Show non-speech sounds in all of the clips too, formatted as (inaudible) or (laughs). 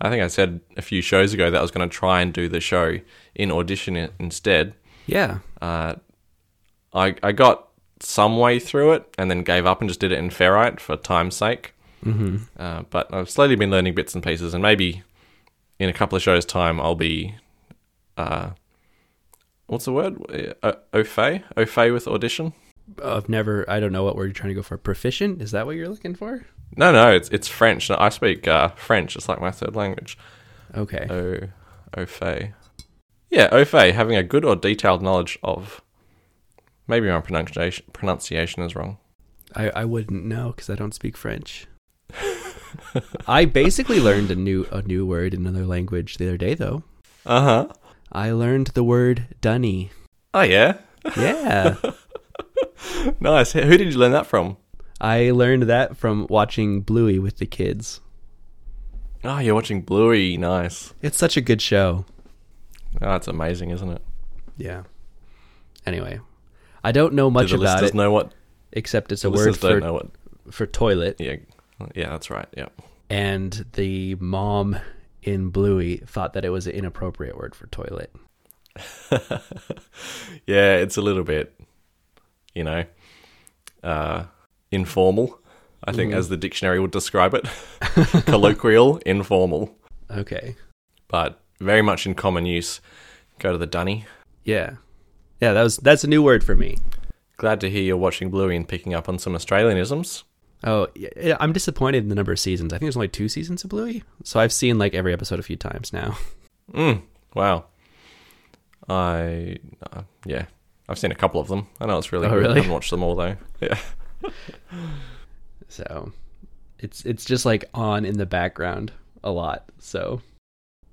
I think I said a few shows ago that I was going to try and do the show in audition instead. Yeah. Uh, I I got some way through it and then gave up and just did it in ferrite for time's sake. Mm-hmm. Uh, but I've slowly been learning bits and pieces, and maybe in a couple of shows' time, I'll be, uh, what's the word? Uh, au fait, au fait with audition. I've never. I don't know what word you're trying to go for. Proficient? Is that what you're looking for? No, no, it's it's French. I speak uh, French. It's like my third language. Okay. Au, au fait. Yeah, au fait, having a good or detailed knowledge of. Maybe my pronunciation pronunciation is wrong. I, I wouldn't know because I don't speak French. I basically learned a new a new word in another language the other day though. Uh huh. I learned the word dunny. Oh yeah, Yeah. (laughs) nice. Who did you learn that from? I learned that from watching Bluey with the kids. Oh, you're watching Bluey. Nice. It's such a good show. Oh, it's amazing, isn't it? Yeah. Anyway, I don't know much Do the about listeners it know what? except it's a word for know what. for toilet Yeah, yeah, that's right. Yeah. and the mom in Bluey thought that it was an inappropriate word for toilet. (laughs) yeah, it's a little bit, you know, uh, informal. I think, Mm-hmm. as the dictionary would describe it, (laughs) colloquial, informal, Okay. but very much in common use. Go to the dunny. Yeah. Yeah, that was that's a new word for me. Glad to hear you're watching Bluey and picking up on some Australianisms. Oh, yeah, yeah, I'm disappointed in the number of seasons. I think there's only two seasons of Bluey, so I've seen like every episode a few times now. (laughs) Mm, wow. I uh, yeah, I've seen a couple of them. I know it's really Oh, good. really? I haven't watched them all though. (laughs) Yeah. (laughs) So it's it's just like on in the background a lot. So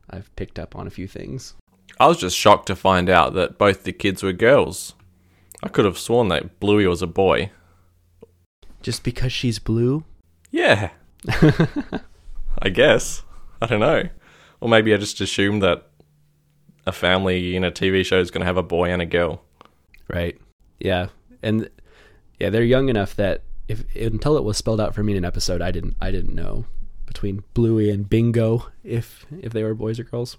I've picked up on a few things. I was just shocked to find out that both the kids were girls. I could have sworn that Bluey was a boy. Just because she's blue? Yeah, (laughs) I guess. I don't know. Or maybe I just assumed that a family in a TV show is going to have a boy and a girl. Right. Yeah. And yeah, they're young enough that if until it was spelled out for me in an episode, I didn't I didn't know between Bluey and Bingo if if they were boys or girls.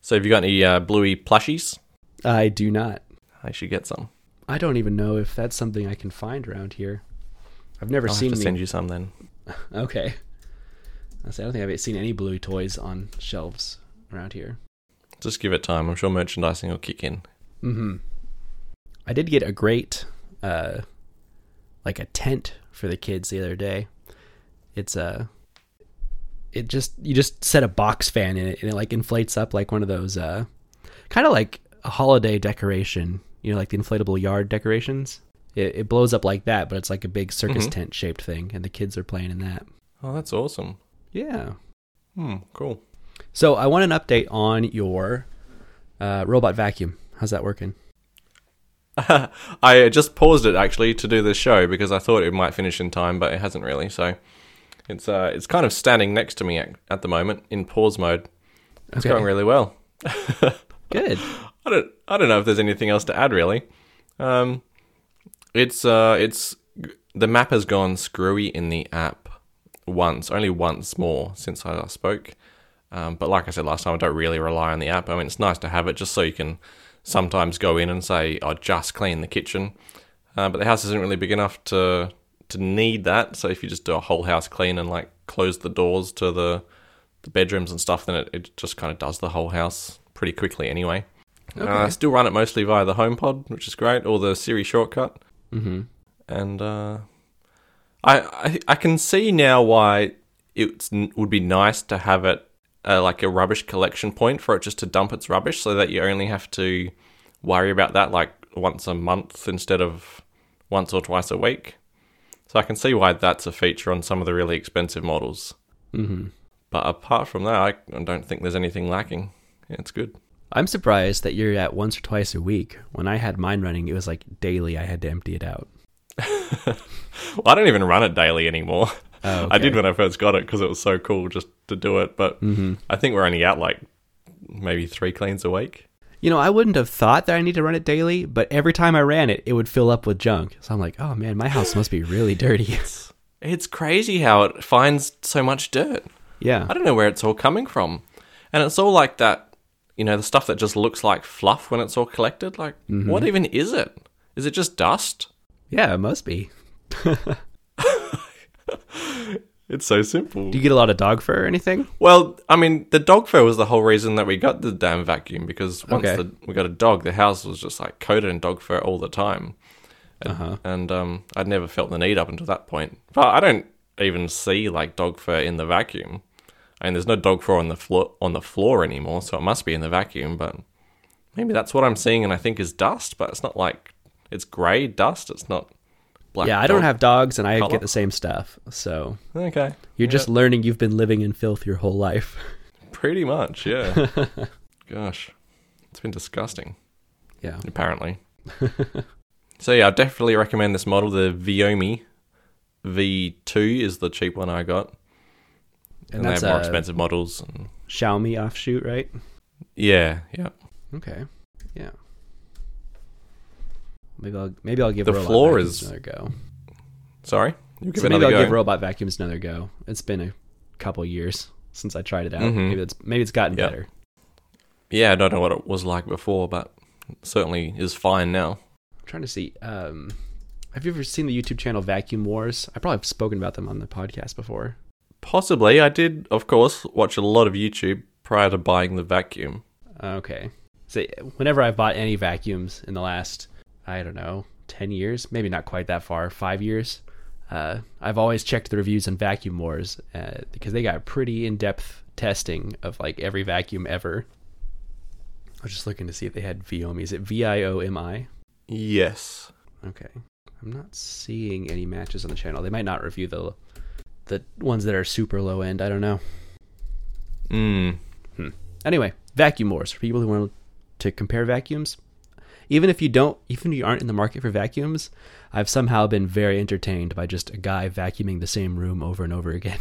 So have you got any uh, Bluey plushies? I do not. I should get some. I don't even know if that's something I can find around here. I've never I'll have seen to the- send you some then. (laughs) Okay. I say I don't think I've seen any Bluey toys on shelves around here. Just give it time. I'm sure merchandising will kick in. Mm-hmm. I did get a great, uh, like a tent for the kids the other day. It's a, it just you just set a box fan in it and it like inflates up like one of those, uh, kind of like a holiday decoration. You know, like the inflatable yard decorations. It, it blows up like that, but it's like a big circus Mhm. tent shaped thing, and the kids are playing in that. Oh, that's awesome. Yeah. Hmm, cool. So I want an update on your uh, robot vacuum. How's that working? (laughs) I just paused it actually to do this show because I thought it might finish in time, but it hasn't really. So it's uh, it's kind of standing next to me at, at the moment in pause mode. It's Okay. going really well. (laughs) Good. I don't I don't know if there's anything else to add really. Um, it's uh, it's the map has gone screwy in the app once, only once more since I last spoke. Um, but like I said last time, I don't really rely on the app. I mean, it's nice to have it just so you can sometimes go in and say, "I just clean the kitchen," uh, but the house isn't really big enough to to need that. So if you just do a whole house clean and like close the doors to the the bedrooms and stuff, then it, it just kind of does the whole house pretty quickly anyway. Uh, I still run it mostly via the HomePod, which is great, or the Siri shortcut, Mm-hmm. and uh, I, I I can see now why it would be nice to have it uh, like a rubbish collection point for it just to dump its rubbish, so that you only have to worry about that like once a month instead of once or twice a week. So I can see why that's a feature on some of the really expensive models. Mm-hmm. But apart from that, I don't think there's anything lacking. Yeah, it's good. I'm surprised that you're at once or twice a week. When I had mine running, it was like daily. I had to empty it out. (laughs) Well, I don't even run it daily anymore. Oh, I did when I first got it because it was so cool just to do it. But Mm-hmm. I think we're only out like maybe three cleans a week. You know, I wouldn't have thought that I need to run it daily, but every time I ran it, it would fill up with junk. So I'm like, oh man, my house must be really dirty. (laughs) It's crazy how it finds so much dirt. yeah. I don't know where it's all coming from. and it's all like that. You know, the stuff that just looks like fluff when it's all collected. Like, what even is it? Is it just dust? Yeah, it must be. (laughs) It's so simple. Do you get a lot of dog fur or anything? Well, I mean, the dog fur was the whole reason that we got the damn vacuum because once Okay. the, we got a dog, the house was just like coated in dog fur all the time, and, Uh-huh. and um, I'd never felt the need up until that point. But I don't even see like dog fur in the vacuum. I mean, there's no dog fur on the floor on the floor anymore, so it must be in the vacuum. But maybe that's what I'm seeing, and I think is dust. But it's not like it's grey dust. It's not black. yeah, I don't have dogs, and I color? get the same stuff. So Okay, you're Yeah. just learning you've been living in filth your whole life. (laughs) Pretty much, yeah. (laughs) Gosh, it's been disgusting, Yeah. apparently. (laughs) so yeah, I definitely recommend this model. The Viomi V2 is the cheap one I got, and, And they have more expensive models. And Xiaomi offshoot, right? yeah, yeah. Okay. Yeah. Maybe I'll maybe I'll give The robot floor vacuums is- another go. Sorry, you give So it maybe I'll another give robot vacuums another go. It's been a couple years since I tried it out. Mhm. Maybe it's maybe it's gotten Yep. better. yeah, I don't know what it was like before, but it certainly is fine now. I'm trying to see. Um, have you ever seen the YouTube channel Vacuum Wars? I probably have spoken about them on the podcast before. Possibly, I did, of course, watch a lot of YouTube prior to buying the vacuum. Okay. So whenever I've bought any vacuums in the last, I don't know, 10 years, maybe not quite that far, five years, uh, I've always checked the reviews on Vacuum Wars uh, because they got pretty in depth testing of like every vacuum ever. I was just looking to see if they had Viomi. Is it V I O M I? Yes. Okay. I'm not seeing any matches on the channel. They might not review the the ones that are super low end. I don't know. Mm. Anyway, vacuum wars for people who want to compare vacuums. Even if you don't, even if you aren't in the market for vacuums, I've somehow been very entertained by just a guy vacuuming the same room over and over again.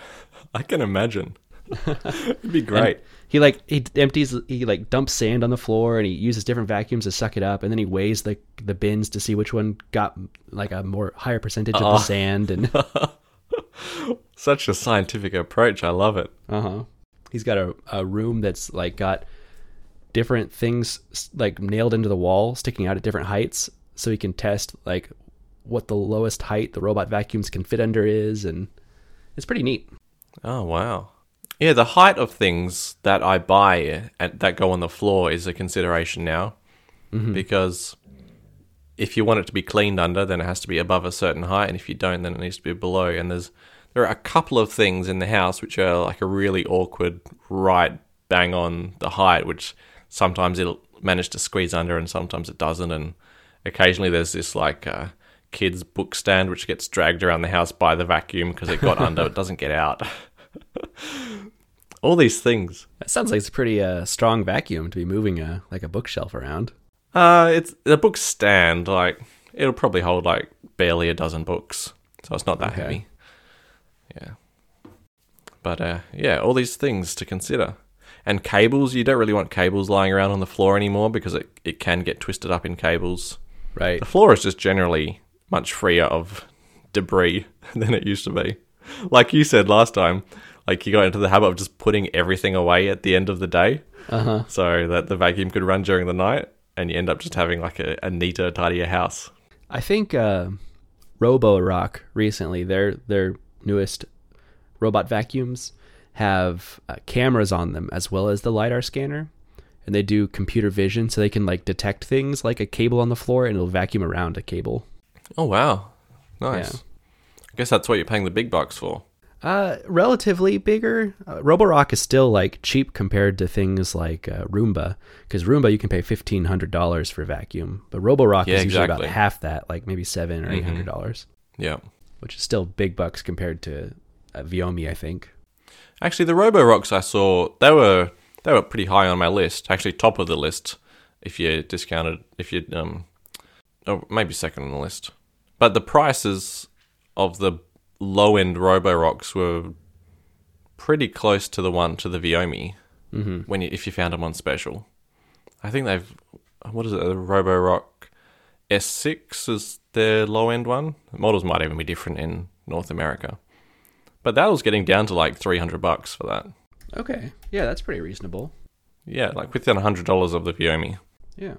(laughs) I can imagine. (laughs) It'd be great. He like he empties, he like dumps sand on the floor, and he uses different vacuums to suck it up, and then he weighs the the bins to see which one got like a more higher percentage of Oh. the sand, and (laughs) Such a scientific approach. I love it. Uh huh. He's got a, a room that's like got different things like nailed into the wall, sticking out at different heights, so he can test like what the lowest height the robot vacuums can fit under is, and it's pretty neat. Oh wow. Yeah, the height of things that I buy eh, and that go on the floor is a consideration now, mm-hmm. because if you want it to be cleaned under, then it has to be above a certain height, and if you don't, then it needs to be below. And there's there are a couple of things in the house which are like a really awkward right bang on the height, which sometimes it'll manage to squeeze under, and sometimes it doesn't. And occasionally there's this like uh, kids book stand which gets dragged around the house by the vacuum because it got (laughs) under, it doesn't get out. (laughs) All these things. That sounds like it's a pretty uh, strong vacuum to be moving a like a bookshelf around. Uh, it's the book stand. Like it'll probably hold like barely a dozen books, so it's not that Okay. heavy. Yeah, but uh, yeah, all these things to consider. And cables, you don't really want cables lying around on the floor anymore because it, it can get twisted up in cables. Right. The floor is just generally much freer of debris (laughs) than it used to be. Like you said last time, like you got into the habit of just putting everything away at the end of the day Uh huh. so that the vacuum could run during the night and you end up just having like a, a neater, tidier house. I think uh, Roborock recently their their newest robot vacuums have uh, cameras on them as well as the lidar scanner, and they do computer vision so they can like detect things like a cable on the floor and it'll vacuum around a cable. Oh, wow. Nice. Yeah. I guess that's what you're paying the big bucks for. Uh, relatively bigger. Uh, Roborock is still like cheap compared to things like uh, Roomba, because Roomba you can pay fifteen hundred dollars for a vacuum, but Roborock Yeah, is usually exactly. about half that, like maybe seven or eight hundred dollars, Yeah. which is still big bucks compared to uh, Viomi, I think. Actually, the Roborocks I saw, they were they were pretty high on my list. Actually, top of the list if you discounted, if you um, oh, maybe second on the list. But the prices of the low end Roborocks were pretty close to the one to the Viomi Mm-hmm. when you, if you found them on special. I think they've what is it? The Roborock S6 is their low end one. The models might even be different in North America. But that was getting down to like 300 bucks for that. Okay. Yeah, that's pretty reasonable. Yeah, like within hundred dollars of the Viomi. Yeah.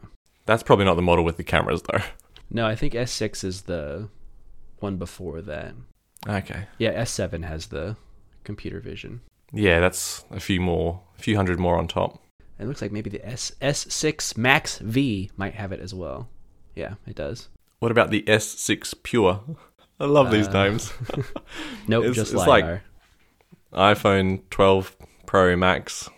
That's probably not the model with the cameras though. No, I think S6 is the one before that. Okay. Yeah, S7 has the computer vision. Yeah, that's a few more, a few hundred more on top. It looks like maybe the S S6 Max V might have it as well. Yeah, it does. What about the S6 Pure? I love these Uh, names. (laughs) Nope, It's- just it's like- iPhone 12 Pro Max.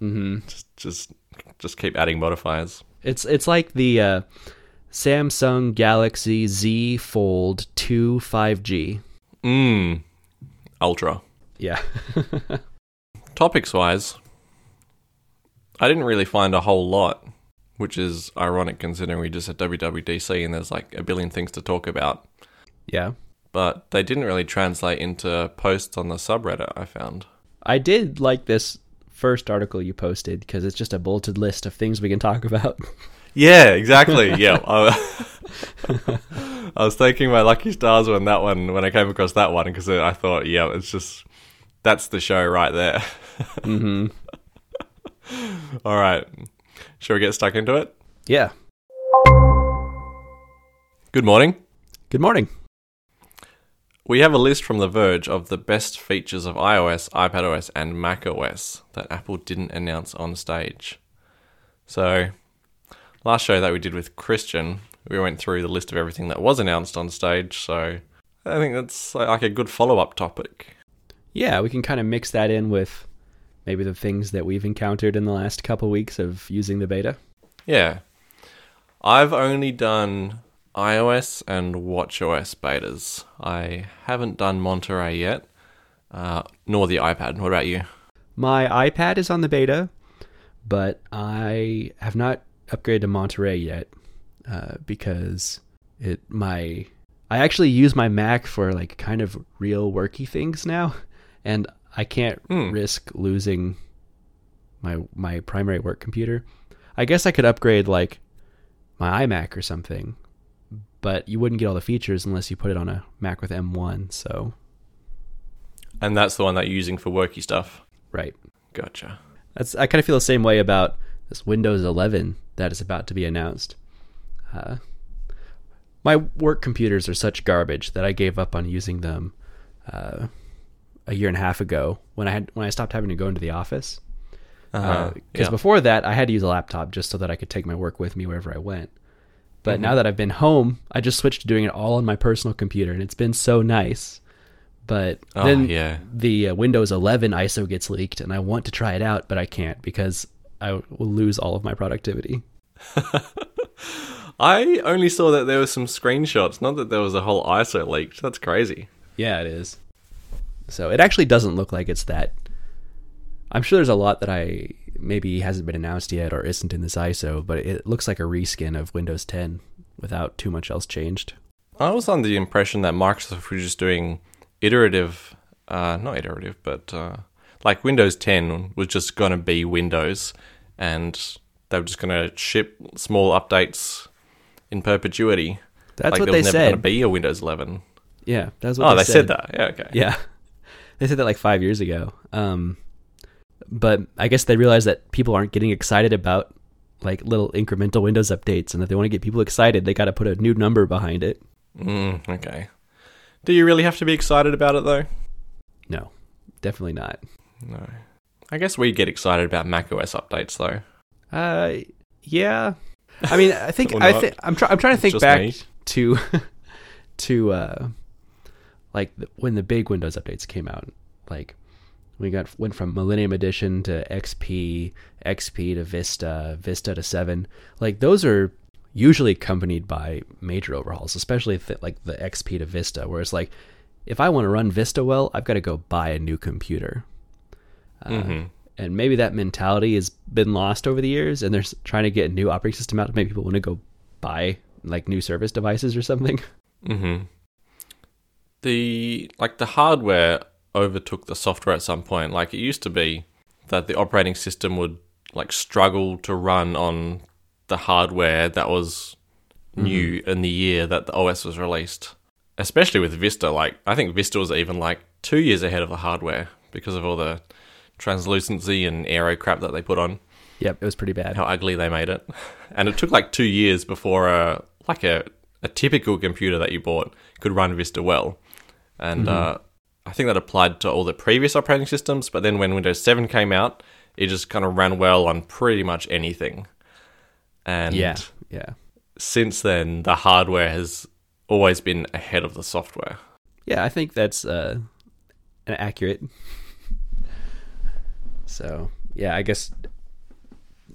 mm-hmm. Just, just, just keep adding modifiers. It's it's like the uh, Samsung Galaxy Z Fold 2 5G. Mmm. Ultra. Yeah. (laughs) Topics wise, I didn't really find a whole lot, which is ironic considering we just had WWDC and there's like a billion things to talk about. Yeah. But they didn't really translate into posts on the subreddit, I found. I did like this first article you posted because it's just a bulleted list of things we can talk about. (laughs) Yeah, exactly. yeah. I, (laughs) was taking my lucky stars when that one, when I came across that one, because I thought, yeah, it's just, that's the show right there. (laughs) mm-hmm. All right. Shall we get stuck into it? Yeah. Good morning. Good morning. We have a list from The Verge of the best features of iOS, iPadOS, and macOS that Apple didn't announce on stage. So, last show that we did with Christian, we went through the list of everything that was announced on stage. So, I think that's like a good follow up topic. Yeah, we can kind of mix that in with maybe the things that we've encountered in the last couple weeks of using the beta. Yeah. I've only done iOS and WatchOS betas. I haven't done Monterey yet, uh, nor the iPad. What about you? My iPad is on the beta, but I have not upgraded to Monterey yet uh, because it my I actually use my Mac for like kind of real worky things now, and I can't Hmm. risk losing my my primary work computer. I guess I could upgrade like my iMac or something, but you wouldn't get all the features unless you put it on a Mac with M1. So And that's the one that you're using for worky stuff. right. Gotcha. That's I kind of feel the same way about this Windows 11 that is about to be announced. Uh, my work computers are such garbage that I gave up on using them uh, a year and a half ago when I had when I stopped having to go into the office. Uh-huh. Because yeah. before that, I had to use a laptop just so that I could take my work with me wherever I went. But Mm-hmm. now that I've been home, I just switched to doing it all on my personal computer, and it's been so nice. But Oh, then yeah. the uh, Windows 11 ISO gets leaked, and I want to try it out, but I can't because I will lose all of my productivity. (laughs) I only saw that there were some screenshots, not that there was a whole ISO leaked. That's crazy. Yeah, it is. So it actually doesn't look like it's that. I'm sure there's a lot that I maybe hasn't been announced yet or isn't in this ISO, but it looks like a reskin of Windows 10 without too much else changed. I was under the impression that Microsoft was just doing iterative, uh, not iterative, but uh, like Windows 10 was just going to be Windows and they were just going to ship small updates in perpetuity. That's like what there they was never going to be a Windows 11. Yeah, that's what Oh, they, they said that. Yeah, okay. Yeah, (laughs) they said that like five years ago. Um, but I guess they realized that people aren't getting excited about like little incremental Windows updates, and if they want to get people excited, they got to put a new number behind it. Mm, okay. Do you really have to be excited about it though? No, definitely not. No. I guess we get excited about macOS updates though. Uh, yeah. I mean, I think (laughs) I think I'm, trying. I'm trying to think just back me. to (laughs) to uh like the, when the big Windows updates came out. Like we got went from Millennium Edition to XP, XP to Vista, Vista to Seven. Like those are usually accompanied by major overhauls, especially if it, like the XP to Vista, where it's like if I want to run Vista well, I've got to go buy a new computer. Uh, hmm and maybe that mentality has been lost over the years and they're trying to get a new operating system out to make people want to go buy like new service devices or something hmm The like the hardware overtook the software at some point. Like it used to be that the operating system would like struggle to run on the hardware that was new in the year that the OS was released. Especially with Vista, like I think Vista was even like two years ahead of the hardware because of all the translucency and aero crap that they put on. Yep, it was pretty bad. How ugly they made it, (laughs) and it took like two years before a like a a typical computer that you bought could run Vista well, and uh, I think that applied to all the previous operating systems. But then when Windows Seven came out, it just kind of ran well on pretty much anything. And Yeah, yeah, since then, the hardware has always been ahead of the software. yeah. I think that's uh, an accurate. So yeah, I guess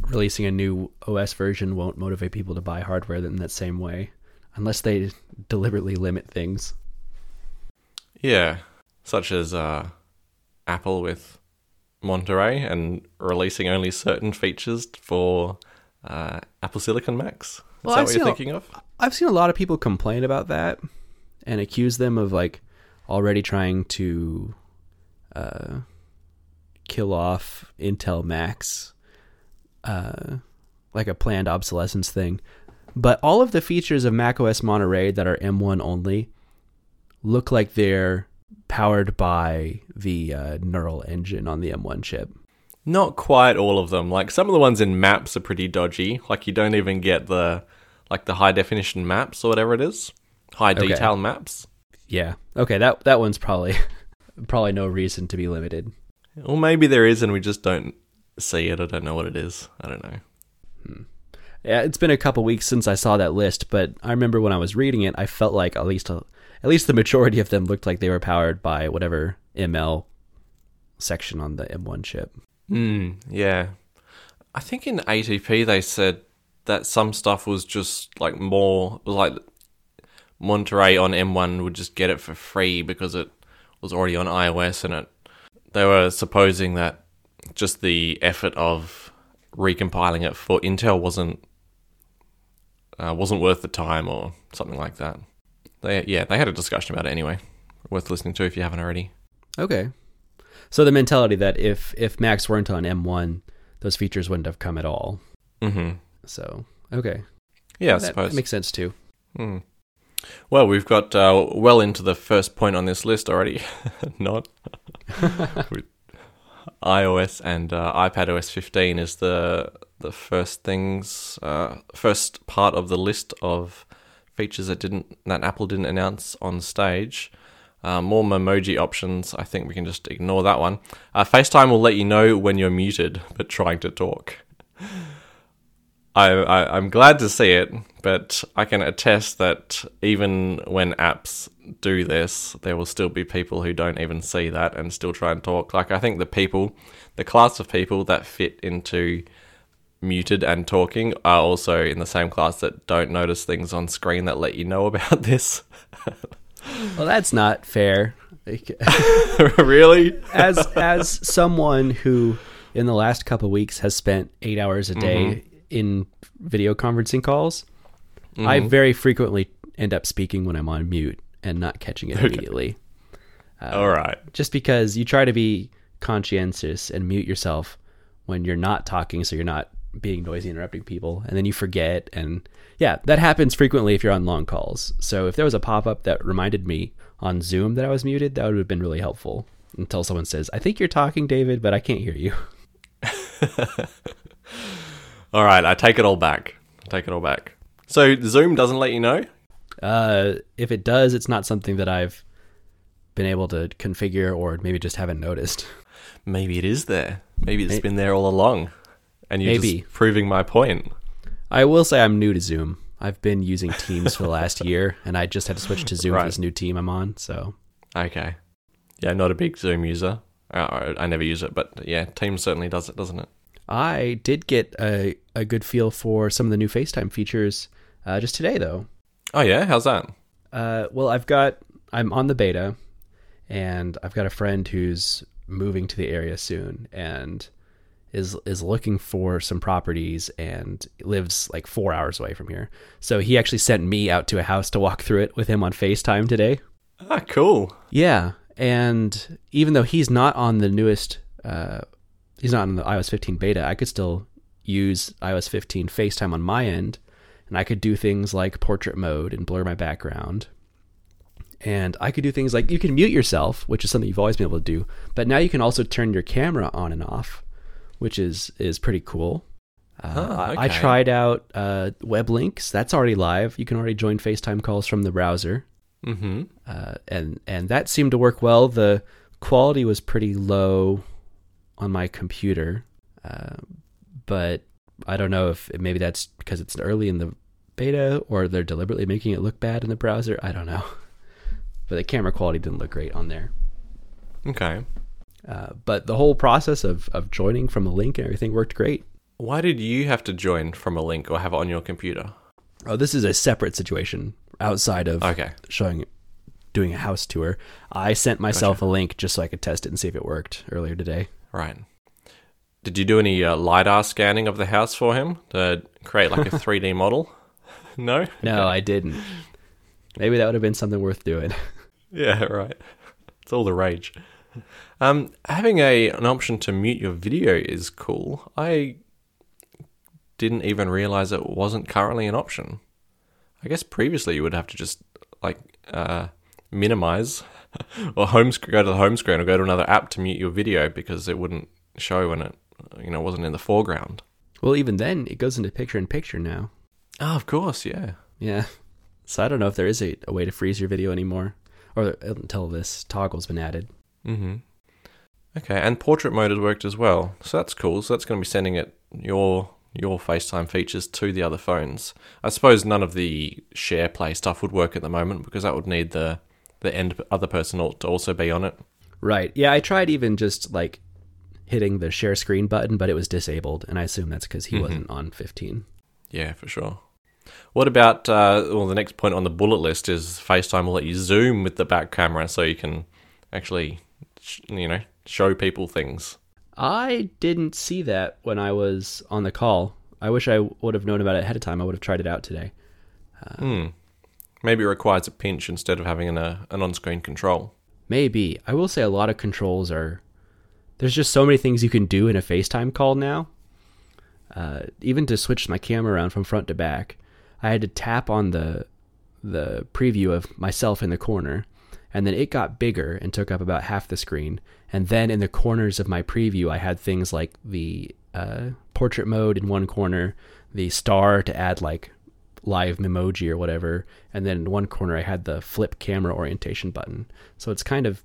releasing a new OS version won't motivate people to buy hardware in that same way, unless they deliberately limit things. Yeah, such as uh, Apple with Monterey and releasing only certain features for uh, Apple Silicon Macs. Is Well, that I've what you're a- thinking of? I've seen a lot of people complain about that and accuse them of like already trying to uh, kill off Intel Macs, uh, like a planned obsolescence thing. But all of the features of macOS Monterey that are M1 only look like they're powered by the uh, neural engine on the M1 chip. Not quite all of them. Like some of the ones in maps are pretty dodgy. Like you don't even get the like the high definition maps or whatever it is. High Okay. detail maps. Yeah. Okay, that that one's probably (laughs) probably no reason to be limited. Or maybe there is and we just don't see it. I don't know what it is. I don't know. Yeah, it's been a couple weeks since I saw that list, but I remember when I was reading it, I felt like at least a, at least the majority of them looked like they were powered by whatever ML section on the M1 chip. Hmm, yeah. I think in ATP they said that some stuff was just like more like Monterey on M1 would just get it for free because it was already on iOS and it they were supposing that just the effort of recompiling it for Intel wasn't uh, wasn't worth the time or something like that. They yeah, they had a discussion about it anyway. Worth listening to if you haven't already. Okay. So the mentality that if if Macs weren't on M1, those features wouldn't have come at all. Mhm. So, okay. Yeah, I that, suppose. that makes sense too. Hmm. Well, we've got uh, well into the first point on this list already. (laughs) Not (laughs) With iOS and uh, iPadOS 15 is the the first things, uh, first part of the list of features that didn't that Apple didn't announce on stage. Uh, more Memoji options. I think we can just ignore that one. Uh, FaceTime will let you know when you're muted but trying to talk. (laughs) I, I I'm glad to see it, but I can attest that even when apps do this, there will still be people who don't even see that and still try and talk. Like I think the people, the class of people that fit into muted and talking are also in the same class that don't notice things on screen that let you know about (laughs) this. Well, that's not fair. (laughs) really? as as someone who in the last couple of weeks has spent eight hours a day mm-hmm. in video conferencing calls mm-hmm. i very frequently end up speaking when i'm on mute and not catching it immediately uh, All right. just because you try to be conscientious and mute yourself when you're not talking so you're not being noisy interrupting people and then you forget and yeah that happens frequently if you're on long calls so if there was a pop-up that reminded me on zoom that i was muted that would have been really helpful until someone says i think you're talking david but i can't hear you (laughs) All right. I take it all back. I take it all back. So Zoom doesn't let you know. uh, if it does it's not something that i've been able to configure or maybe just haven't noticed Maybe it is there. Maybe it's been there all along, and you're Maybe. just proving my point. I will say I'm new to Zoom. I've been using Teams for the last (laughs) year, and I just had to switch to Zoom Right. for this new team I'm on. So Okay. Yeah, not a big Zoom user. Uh, I never use it, but yeah, Teams certainly does it, doesn't it? I did get a, a good feel for some of the new FaceTime features uh, just today, though. Oh yeah, how's that? Uh, well, I've got I'm on the beta, and I've got a friend who's moving to the area soon, and is is looking for some properties and lives like four hours away from here. So he actually sent me out to a house to walk through it with him on FaceTime today. Ah, cool. Yeah, and even though he's not on the newest, uh, he's not on the iOS 15 beta, I could still use iOS 15 FaceTime on my end, and I could do things like portrait mode and blur my background, And I could do things like you can mute yourself, which is something you've always been able to do, but now you can also turn your camera on and off, which is is pretty cool. Uh, Oh, I- I tried out uh, web links. That's already live. You can already join FaceTime calls from the browser, Mm-hmm. uh, and and that seemed to work well. The quality was pretty low on my computer, uh, but I don't know if maybe that's because it's early in the beta or they're deliberately making it look bad in the browser. I don't know, (laughs) but the camera quality didn't look great on there. Okay. Uh, but the whole process of of joining from a link and everything worked great. Why did you have to join from a link or have it on your computer? Oh, this is a separate situation outside of Okay. showing doing a house tour. I sent myself a link just so I could test it and see if it worked earlier today. Right. Did you do any uh, LiDAR scanning of the house for him to create like a (laughs) 3D model? (laughs) No? No, I didn't. Maybe that would have been something worth doing. (laughs) Yeah, right. It's all the rage. Um, having a an option to mute your video is cool. I didn't even realize it wasn't currently an option. I guess previously you would have to just like uh, minimize (laughs) or home sc- go to the home screen or go to another app to mute your video because it wouldn't show when it you know wasn't in the foreground. Well, even then, it goes into picture in picture now. Oh, of course, yeah. Yeah. So I don't know if there is a, a way to freeze your video anymore, or until this toggle's been added. Mm-hmm. Okay, and portrait mode has worked as well, so that's cool. So that's going to be sending it your your FaceTime features to the other phones. I suppose none of the share play stuff would work at the moment because that would need the the end other person to also be on it. Right. Yeah, I tried even just like hitting the share screen button, but it was disabled, and I assume that's because he wasn't on 15. Yeah, for sure. What about uh, well, the next point on the bullet list is FaceTime will let you zoom with the back camera, so you can actually, you know, show people things. I didn't see that when I was on the call. I wish I would have known about it ahead of time. I would have tried it out today. Hmm. Maybe it requires a pinch instead of having an, uh, an on-screen control. Maybe. I will say a lot of controls are. There's just so many things you can do in a FaceTime call now. Uh, even to switch my camera around from front to back, I had to tap on the the preview of myself in the corner, and then it got bigger and took up about half the screen. And then in the corners of my preview, I had things like the uh, portrait mode in one corner, the star to add like live memoji or whatever, and then in one corner I had the flip camera orientation button. So it's kind of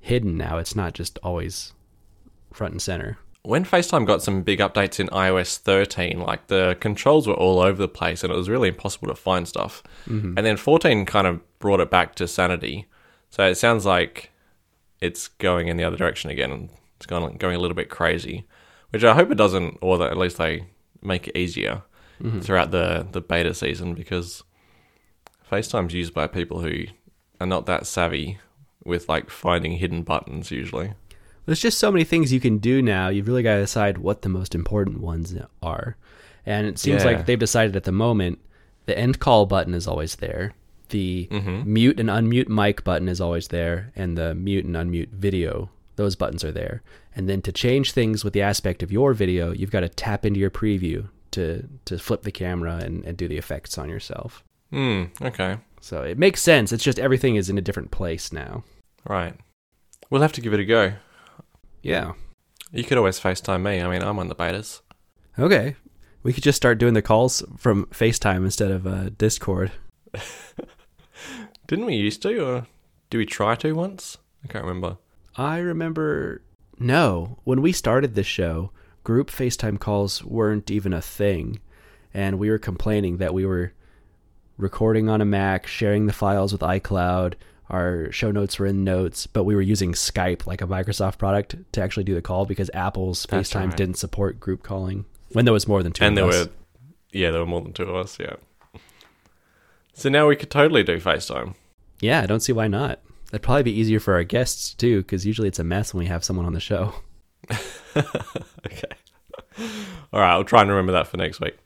hidden now. It's not just always front and center. When FaceTime got some big updates in iOS 13, like the controls were all over the place and it was really impossible to find stuff. And then 14 kind of brought it back to sanity. So it sounds like it's going in the other direction again and it's going, going a little bit crazy, which I hope it doesn't, or that at least they make it easier mm-hmm. throughout the, the beta season because FaceTime's used by people who are not that savvy with like finding hidden buttons usually. There's just so many things you can do now. You've really got to decide what the most important ones are. And it seems Yeah. like they've decided at the moment the end call button is always there. The mute and unmute mic button is always there. And the mute and unmute video, those buttons are there. And then to change things with the aspect of your video, you've got to tap into your preview to, to flip the camera and, and do the effects on yourself. Hmm, okay. So it makes sense. It's just everything is in a different place now. Right. We'll have to give it a go. Yeah. You could always FaceTime me. I mean, I'm on the betas. Okay. We could just start doing the calls from FaceTime instead of uh, Discord. (laughs) Didn't we used to, or did we try to once? I can't remember. I remember, no, when we started this show, group FaceTime calls weren't even a thing. And we were complaining that we were recording on a Mac, sharing the files with iCloud. Our show notes were in notes, but we were using Skype, like a Microsoft product, to actually do the call because Apple's That's FaceTime right. didn't support group calling when there was more than two and of there us. were, yeah, there were more than two of us. Yeah. So now we could totally do FaceTime. Yeah, I don't see why not. That'd probably be easier for our guests too, because usually it's a mess when we have someone on the show. (laughs) (laughs) okay. All right, I'll try and remember that for next week.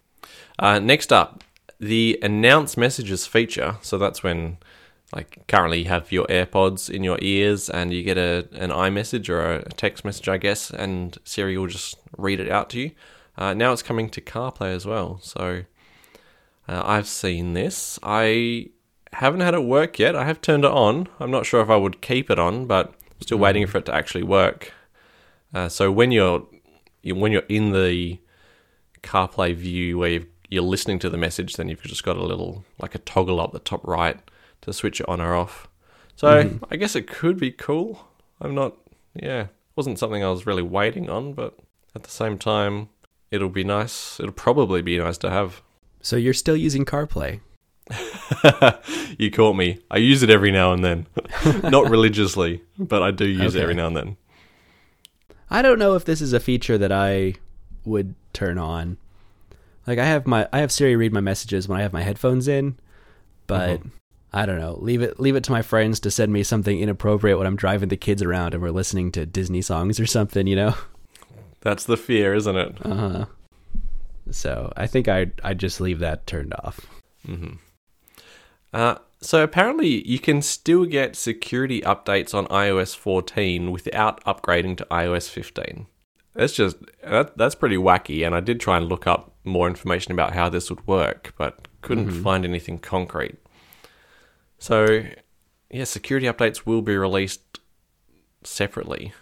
Uh, next up, the announce messages feature. So that's when, like, currently you have your AirPods in your ears and you get a an iMessage or a text message, I guess, and Siri will just read it out to you. Uh, now it's coming to CarPlay as well. So uh, I've seen this. I haven't had it work yet. I have turned it on. I'm not sure if I would keep it on, but I'm still waiting for it to actually work. Uh, so when you're you- when you're in the CarPlay view where you've, you're listening to the message, then you've just got a little like a toggle up the top right to switch it on or off. So I guess it could be cool. I'm not. Yeah, wasn't something I was really waiting on, but at the same time, it'll be nice. It'll probably be nice to have. So you're still using CarPlay? (laughs) you caught me. I use it every now and then. (laughs) Not religiously, but I do use it every now and then. I don't know if this is a feature that I would turn on. Like I have my I have Siri read my messages when I have my headphones in, but I don't know. Leave it leave it to my friends to send me something inappropriate when I'm driving the kids around and we're listening to Disney songs or something, you know. That's the fear, isn't it? Uh-huh. So, I think I I'd just leave that turned off. Uh, so apparently, you can still get security updates on iOS 14 without upgrading to iOS 15. That's just that, that's pretty wacky. And I did try and look up more information about how this would work, but couldn't find anything concrete. So, yeah, security updates will be released separately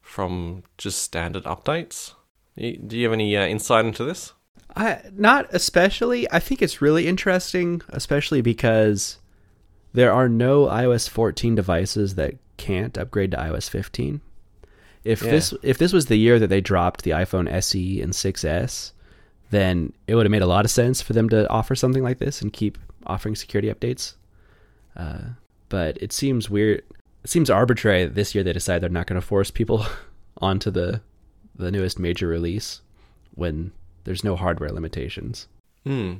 from just standard updates. Do you have any uh, insight into this? I not especially. I think it's really interesting, especially because there are no iOS 14 devices that can't upgrade to iOS 15. If Yeah. this if this was the year that they dropped the iPhone SE and 6S, then it would have made a lot of sense for them to offer something like this and keep offering security updates. Uh, but it seems weird. It seems arbitrary this year they decide they're not going to force people (laughs) onto the the newest major release when there's no hardware limitations. Hmm.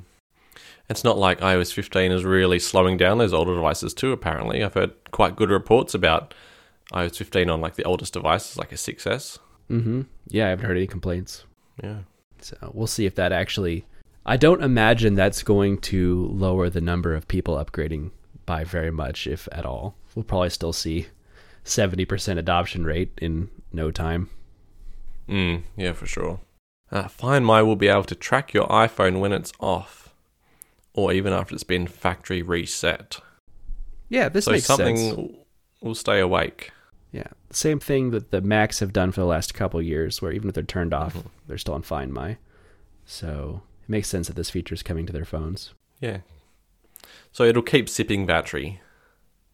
It's not like iOS 15 is really slowing down those older devices too. Apparently, I've heard quite good reports about iOS 15 on like the oldest devices, like a 6S. Mm-hmm. Yeah, I haven't heard any complaints. Yeah. So we'll see if that actually. I don't imagine that's going to lower the number of people upgrading by very much, if at all. We'll probably still see 70% adoption rate in no time. Mm, yeah, for sure. Uh, Find My will be able to track your iPhone when it's off, or even after it's been factory reset. Yeah, this so makes something sense. will stay awake. Yeah, same thing that the Macs have done for the last couple years, where even if they're turned off, they're still on Find My. So it makes sense that this feature is coming to their phones. Yeah. So it'll keep sipping battery,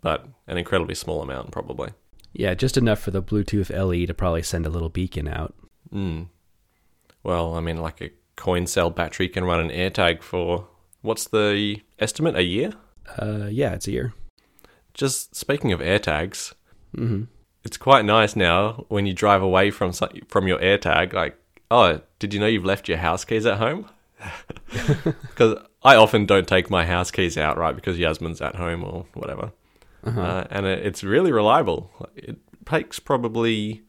but an incredibly small amount, probably. Yeah, just enough for the Bluetooth LE to probably send a little beacon out. Mm. Well, I mean, like a coin cell battery can run an AirTag for what's the estimate? A year? Uh, yeah, it's a year. Just speaking of AirTags, hmm it's quite nice now when you drive away from from your AirTag. Like, oh, did you know you've left your house keys at home? (laughs) (laughs) Because I often don't take my house keys out, right? Because Yasmin's at home or whatever, Uh-huh. uh, and it, it's really reliable. It takes probably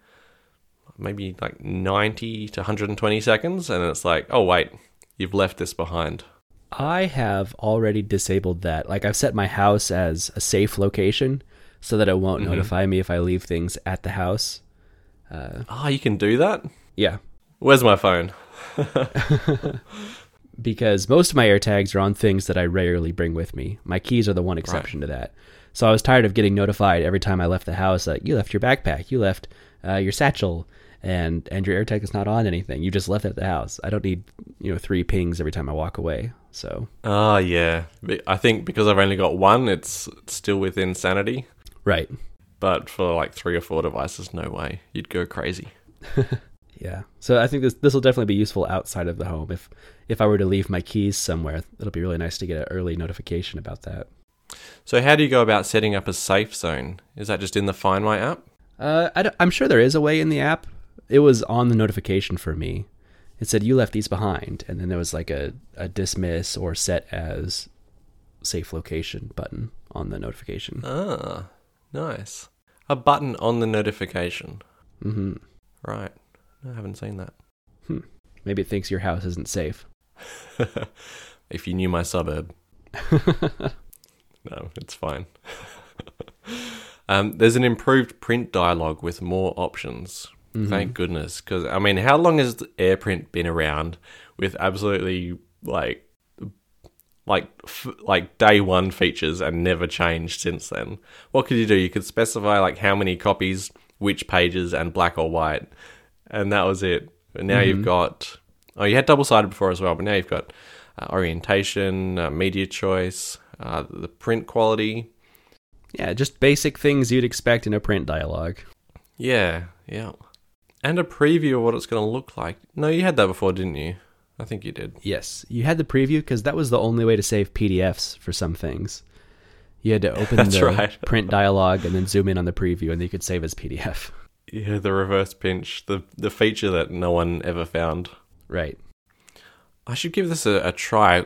maybe like ninety to one hundred and twenty seconds, and it's like, oh wait, you've left this behind. I have already disabled that. Like I've set my house as a safe location so that it won't Mhm. notify me if I leave things at the house. Uh, Ah, you can do that. yeah, Where's my phone? (laughs) (laughs) because most of my AirTags are on things that I rarely bring with me. My keys are the one exception to that. So I was tired of getting notified every time I left the house that you left your backpack, you left uh, your satchel, and and your AirTag is not on anything. You just left it at the house. I don't need you know three pings every time I walk away. So Ah, yeah. I think because I've only got one, it's still within sanity. right, But for like three or four devices, no way. You'd go crazy. (laughs) Yeah. So I think this this will definitely be useful outside of the home. If if I were to leave my keys somewhere, it'll be really nice to get an early notification about that. So, how do you go about setting up a safe zone? Is that just in the Find My app? Uh, I am sure there is a way in the app. It was on the notification for me. It said you left these behind, and then there was like a, a dismiss or set as safe location button on the notification. Ah, nice. A button on the notification. Mm-hmm. Right. I haven't seen that. Hmm. Maybe it thinks your house isn't safe. (laughs) if you knew my suburb. (laughs) No, it's fine. (laughs) um, there's an improved print dialogue with more options. Thank goodness. Because, I mean, how long has AirPrint been around with absolutely, like, like f- like day one features and never changed since then. What could you do? You could specify like how many copies, which pages, and black or white, and that was it. But now you've got oh, you had double sided before as well, but now you've got uh, orientation, uh, media choice, uh, the print quality. Yeah, just basic things you'd expect in a print dialogue. Yeah, yeah, and a preview of what it's going to look like. No, you had that before, didn't you? I think you did. Yes, you had the preview because that was the only way to save PDFs for some things. You had to (laughs) open the right. print dialogue and then zoom in on the preview, and then you could save as PDF. Yeah, the reverse pinch, the the feature that no one ever found. Right. I should give this a, a try.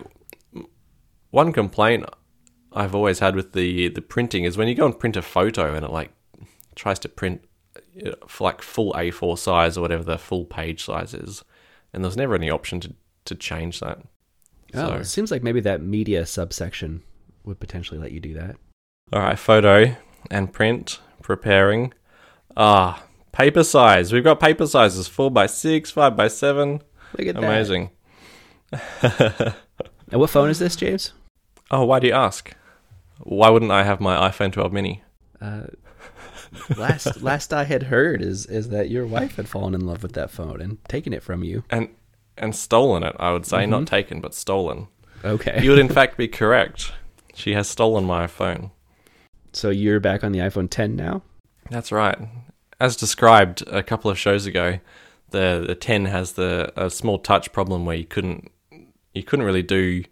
One complaint I've always had with the the printing is when you go and print a photo and it like tries to print like full A4 size or whatever the full page size is, and there's never any option to to change that. Oh, So- it seems like maybe that media subsection would potentially let you do that. All right, photo and print preparing. Ah, paper size. We've got paper sizes four by six, five by seven. Look at Amazing. that. (laughs) And what phone is this, James? Oh, why do you ask? Why wouldn't I have my iPhone 12 mini? Uh, last last I had heard is is that your wife had fallen in love with that phone and taken it from you. and and stolen it. I would say not mm-hmm. taken, but stolen. Okay. You would in fact be correct. She has stolen my phone. so you're back on the iPhone 10 now? That's right. As described a couple of shows ago, the the 10 has the a small touch problem where you couldn't you couldn't really do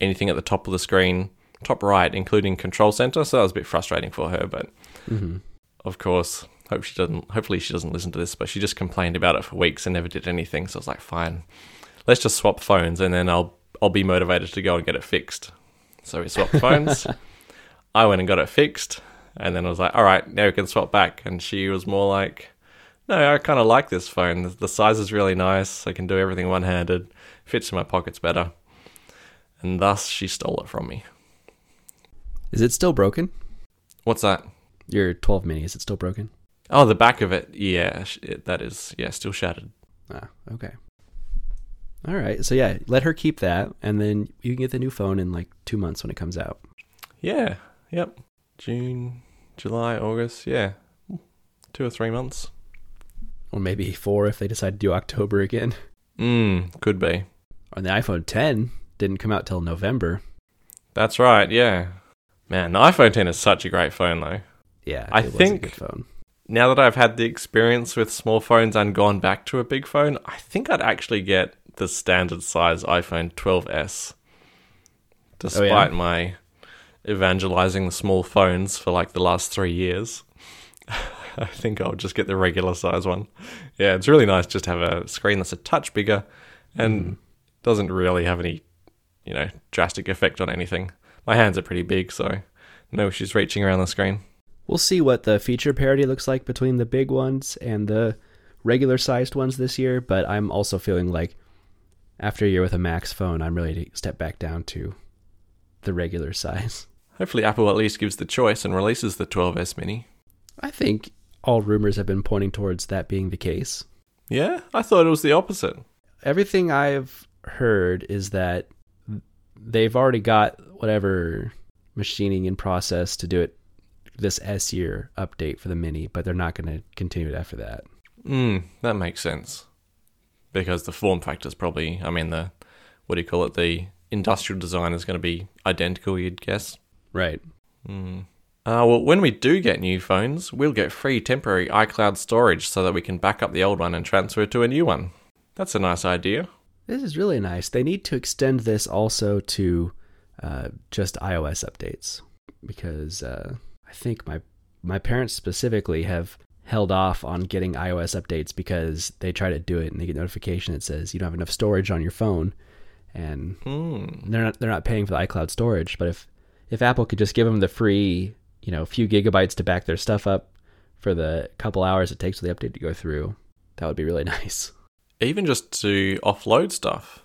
anything at the top of the screen, top right, including control center. So that was a bit frustrating for her. But mm-hmm. Of course, hope she doesn't. Hopefully, she doesn't listen to this. But she just complained about it for weeks and never did anything. So I was like, fine, let's just swap phones, and then I'll I'll be motivated to go and get it fixed. So we swapped phones. (laughs) I went and got it fixed, and then I was like, all right, now we can swap back. And she was more like, no, I kind of like this phone. The- The size is really nice. I can do everything one handed. Fits in my pockets better. And thus, she stole it from me. Is it still broken? What's that? Your 12 mini, is it still broken? Oh, the back of it. Yeah, it, that is. Yeah, still shattered. Ah, okay. All right. So yeah, let her keep that and then you can get the new phone in like 2 months when it comes out. Yeah. Yep. June, July, August. Yeah. Two or three months. Or maybe 4 if they decide to do October again. (laughs) Mm, could be. On the iPhone 10 didn't come out till November. That's right. Yeah. Man, the iPhone 10 is such a great phone, though. Yeah, I it was a think- phone. Now that I've had the experience with small phones and gone back to a big phone, I think I'd actually get the standard size iPhone 12s. Despite my evangelizing the small phones for like the last three years, (laughs) I think I'll just get the regular size one. Yeah, it's really nice just to have a screen that's a touch bigger and hmm. doesn't really have any, you know, drastic effect on anything. My hands are pretty big, so no issues reaching around the screen. We'll see what the feature parity looks like between the big ones and the regular sized ones this year, but I'm also feeling like after a year with a Max phone, I'm ready to step back down to the regular size. Hopefully, Apple at least gives the choice and releases the 12s Mini. I think all rumors have been pointing towards that being the case. Yeah, I thought it was the opposite. Everything I've heard is that they've already got whatever machining in process to do it this S year update for the mini, but they're not going to continue it after that. Mm, that makes sense. Because the form factor is probably, I mean, the, what do you call it? The industrial design is going to be identical, you'd guess. Right. Uh, well, when we do get new phones, we'll get free temporary iCloud storage so that we can back up the old one and transfer it to a new one. That's a nice idea. This is really nice. They need to extend this also to uh, just iOS updates because uh, I think my my parents specifically have held off on getting iOS updates because they try to do it and they get notification that says you don't have enough storage on your phone, and Hmm. they're not they're not paying for the iCloud storage. But if if Apple could just give them the free you know few gigabytes to back their stuff up for the couple hours it takes for the update to go through, that would be really (laughs) nice. Even just to offload stuff.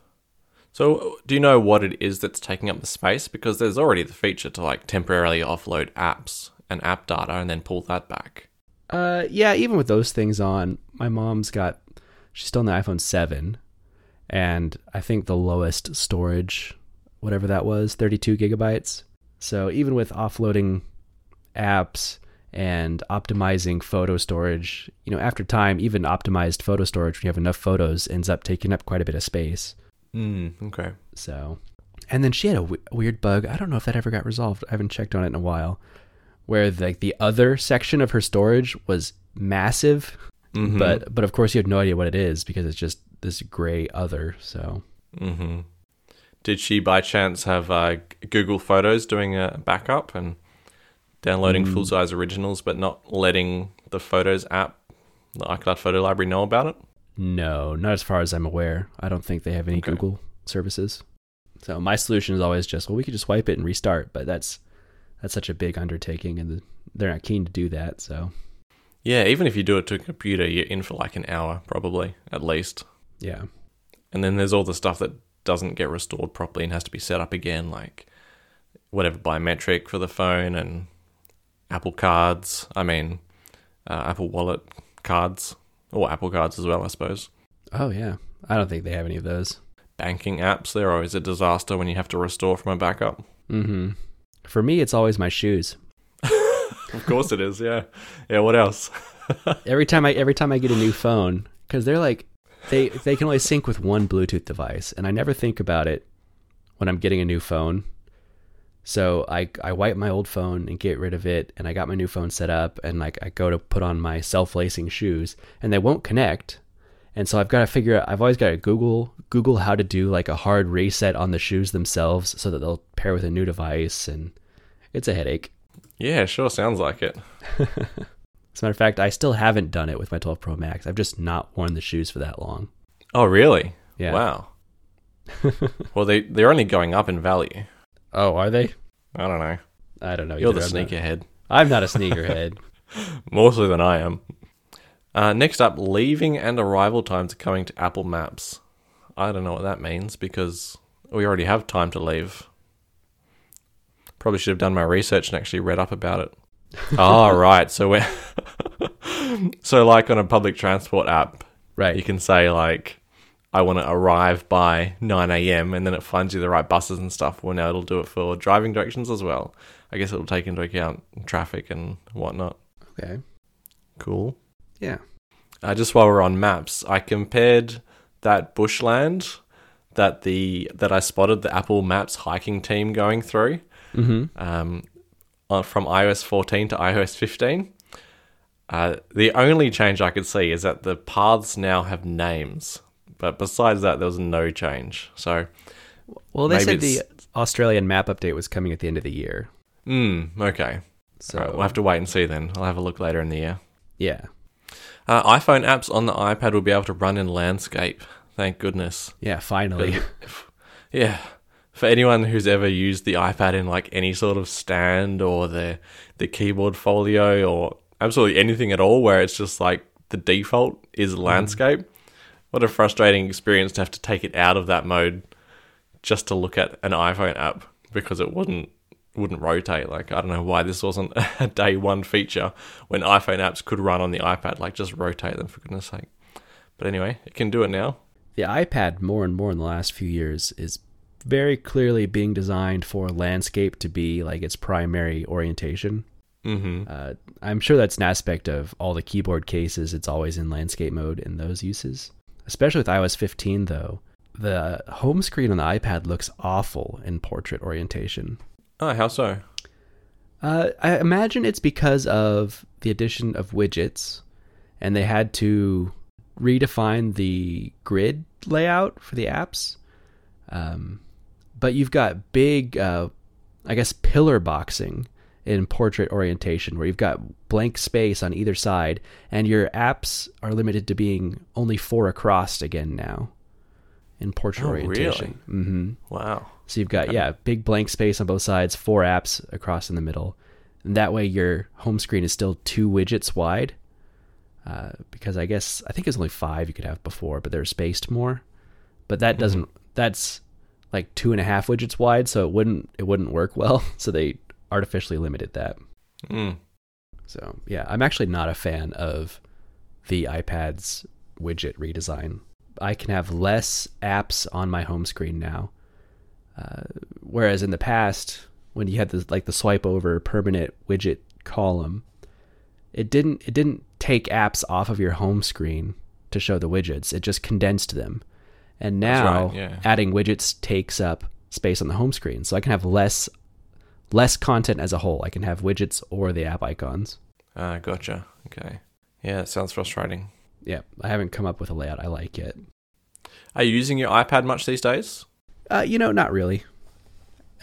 So, do you know what it is that's taking up the space? Because there's already the feature to like temporarily offload apps and app data and then pull that back. Uh, yeah, even with those things on, my mom's got, she's still on the iPhone 7, and I think the lowest storage whatever that was, 32 gigabytes. So even with offloading apps and optimizing photo storage, you know, after time, even optimized photo storage, when you have enough photos, ends up taking up quite a bit of space. Mm, okay. So, and then she had a w- weird bug. I don't know if that ever got resolved. I haven't checked on it in a while. Where like the other section of her storage was massive, Mhm. but but of course you have no idea what it is because it's just this gray other. So Mm-hmm. Did she by chance have uh, Google Photos doing a backup and downloading Mm. full size originals, but not letting the Photos app, the iCloud Photo Library, know about it? No, not as far as I'm aware. I don't think they have any Okay. Google services. So my solution is always just well, we could just wipe it and restart, but that's that's such a big undertaking, and the, they're not keen to do that. So Yeah, even if you do it to a computer, you're in for like an hour, probably at least. yeah, And then there's all the stuff that doesn't get restored properly and has to be set up again, like whatever biometric for the phone and Apple cards. I mean, uh, Apple Wallet cards or Apple cards as well, I suppose. oh yeah, I don't think they have any of those. Banking apps, they're always a disaster when you have to restore from a backup. Mm-hmm. For me, it's always my shoes. (laughs) Of course it is, yeah. Yeah, what else? (laughs) every time I every time I get a new phone because they're like they they can only sync with one Bluetooth device, and I never think about it when I'm getting a new phone. So I I wipe my old phone and get rid of it, and I got my new phone set up, and like I go to put on my self lacing shoes, and they won't connect. And so I've got to figure out. I've always got to Google Google how to do like a hard reset on the shoes themselves, so that they'll pair with a new device, and it's a headache. Yeah, sure sounds like it. (laughs) As a matter of fact, I still haven't done it with my 12 Pro Max. I've just not worn the shoes for that long. Oh, really? Yeah. Wow. (laughs) well, they, they're only going up in value. Oh, are they? I don't know. I don't know. You're the either. I'm sneakerhead. I'm not a sneakerhead. (laughs) More so than I am. Uh, next up, leaving and arrival times are coming to Apple Maps. I don't know what that means because we already have time to leave. Probably should have done my research and actually read up about it. oh, (laughs) right. So we're (laughs) so like on a public transport app, right. you can say like, I want to arrive by 9 a.m. and then it finds you the right buses and stuff. Well, now it'll do it for driving directions as well. I guess it'll take into account traffic and whatnot. okay. Cool. Yeah. Uh, just while we're on maps, I compared that bushland that the that I spotted the Apple Maps hiking team going through Mm-hmm. um, uh, from iOS 14 to iOS 15. Uh, the only change I could see is that the paths now have names, but besides that, there was no change. So, Well, they said the Australian map update was coming at the end of the year. mm, okay. So right, we'll have to wait and see then. I'll have a look later in the year. yeah, Uh, iPhone apps on the iPad will be able to run in landscape. Thank goodness. yeah. Finally. Yeah. For anyone who's ever used the iPad in like any sort of stand or the the keyboard folio or absolutely anything at all where it's just like the default is landscape. What a frustrating experience to have to take it out of that mode just to look at an iPhone app because it wouldn't wouldn't rotate. Like I don't know why this wasn't (laughs) a day one feature when iPhone apps could run on the iPad. Like just rotate them for goodness sake. But anyway, it can do it now. the iPad more and more in the last few years is very clearly being designed for landscape to be like its primary orientation. Mm-hmm. Uh, I'm sure that's an aspect of all the keyboard cases. It's always in landscape mode in those uses. Especially with iOS 15, though, the home screen on the iPad looks awful in portrait orientation. Oh, how so? Uh, I imagine it's because of the addition of widgets, and they had to redefine the grid layout for the apps. Um, but you've got big, uh, I guess, pillar boxing in portrait orientation, where you've got blank space on either side, and your apps are limited to being only four across again now in portrait Oh, orientation. hmm Wow. so you've got yeah, big blank space on both sides, four apps across in the middle, and that way your home screen is still two widgets wide. Uh, because I guess I think it's only five you could have before, but they're spaced more. But that doesn't. That's like two and a half widgets wide, so it wouldn't it wouldn't work well. (laughs) So they artificially limited that. Mm. So yeah, I'm actually not a fan of the iPad's widget redesign. I can have less apps on my home screen now. Uh, whereas in the past, when you had the like the swipe over permanent widget column, it didn't it didn't take apps off of your home screen to show the widgets. It just condensed them. And now right, yeah. adding widgets takes up space on the home screen. So I can have less less content as a whole. I can have widgets or the app icons. Ah, gotcha. Okay. Yeah, it sounds frustrating. Yeah, I haven't come up with a layout I like yet. Are you using your iPad much these days? Uh, you know, not really.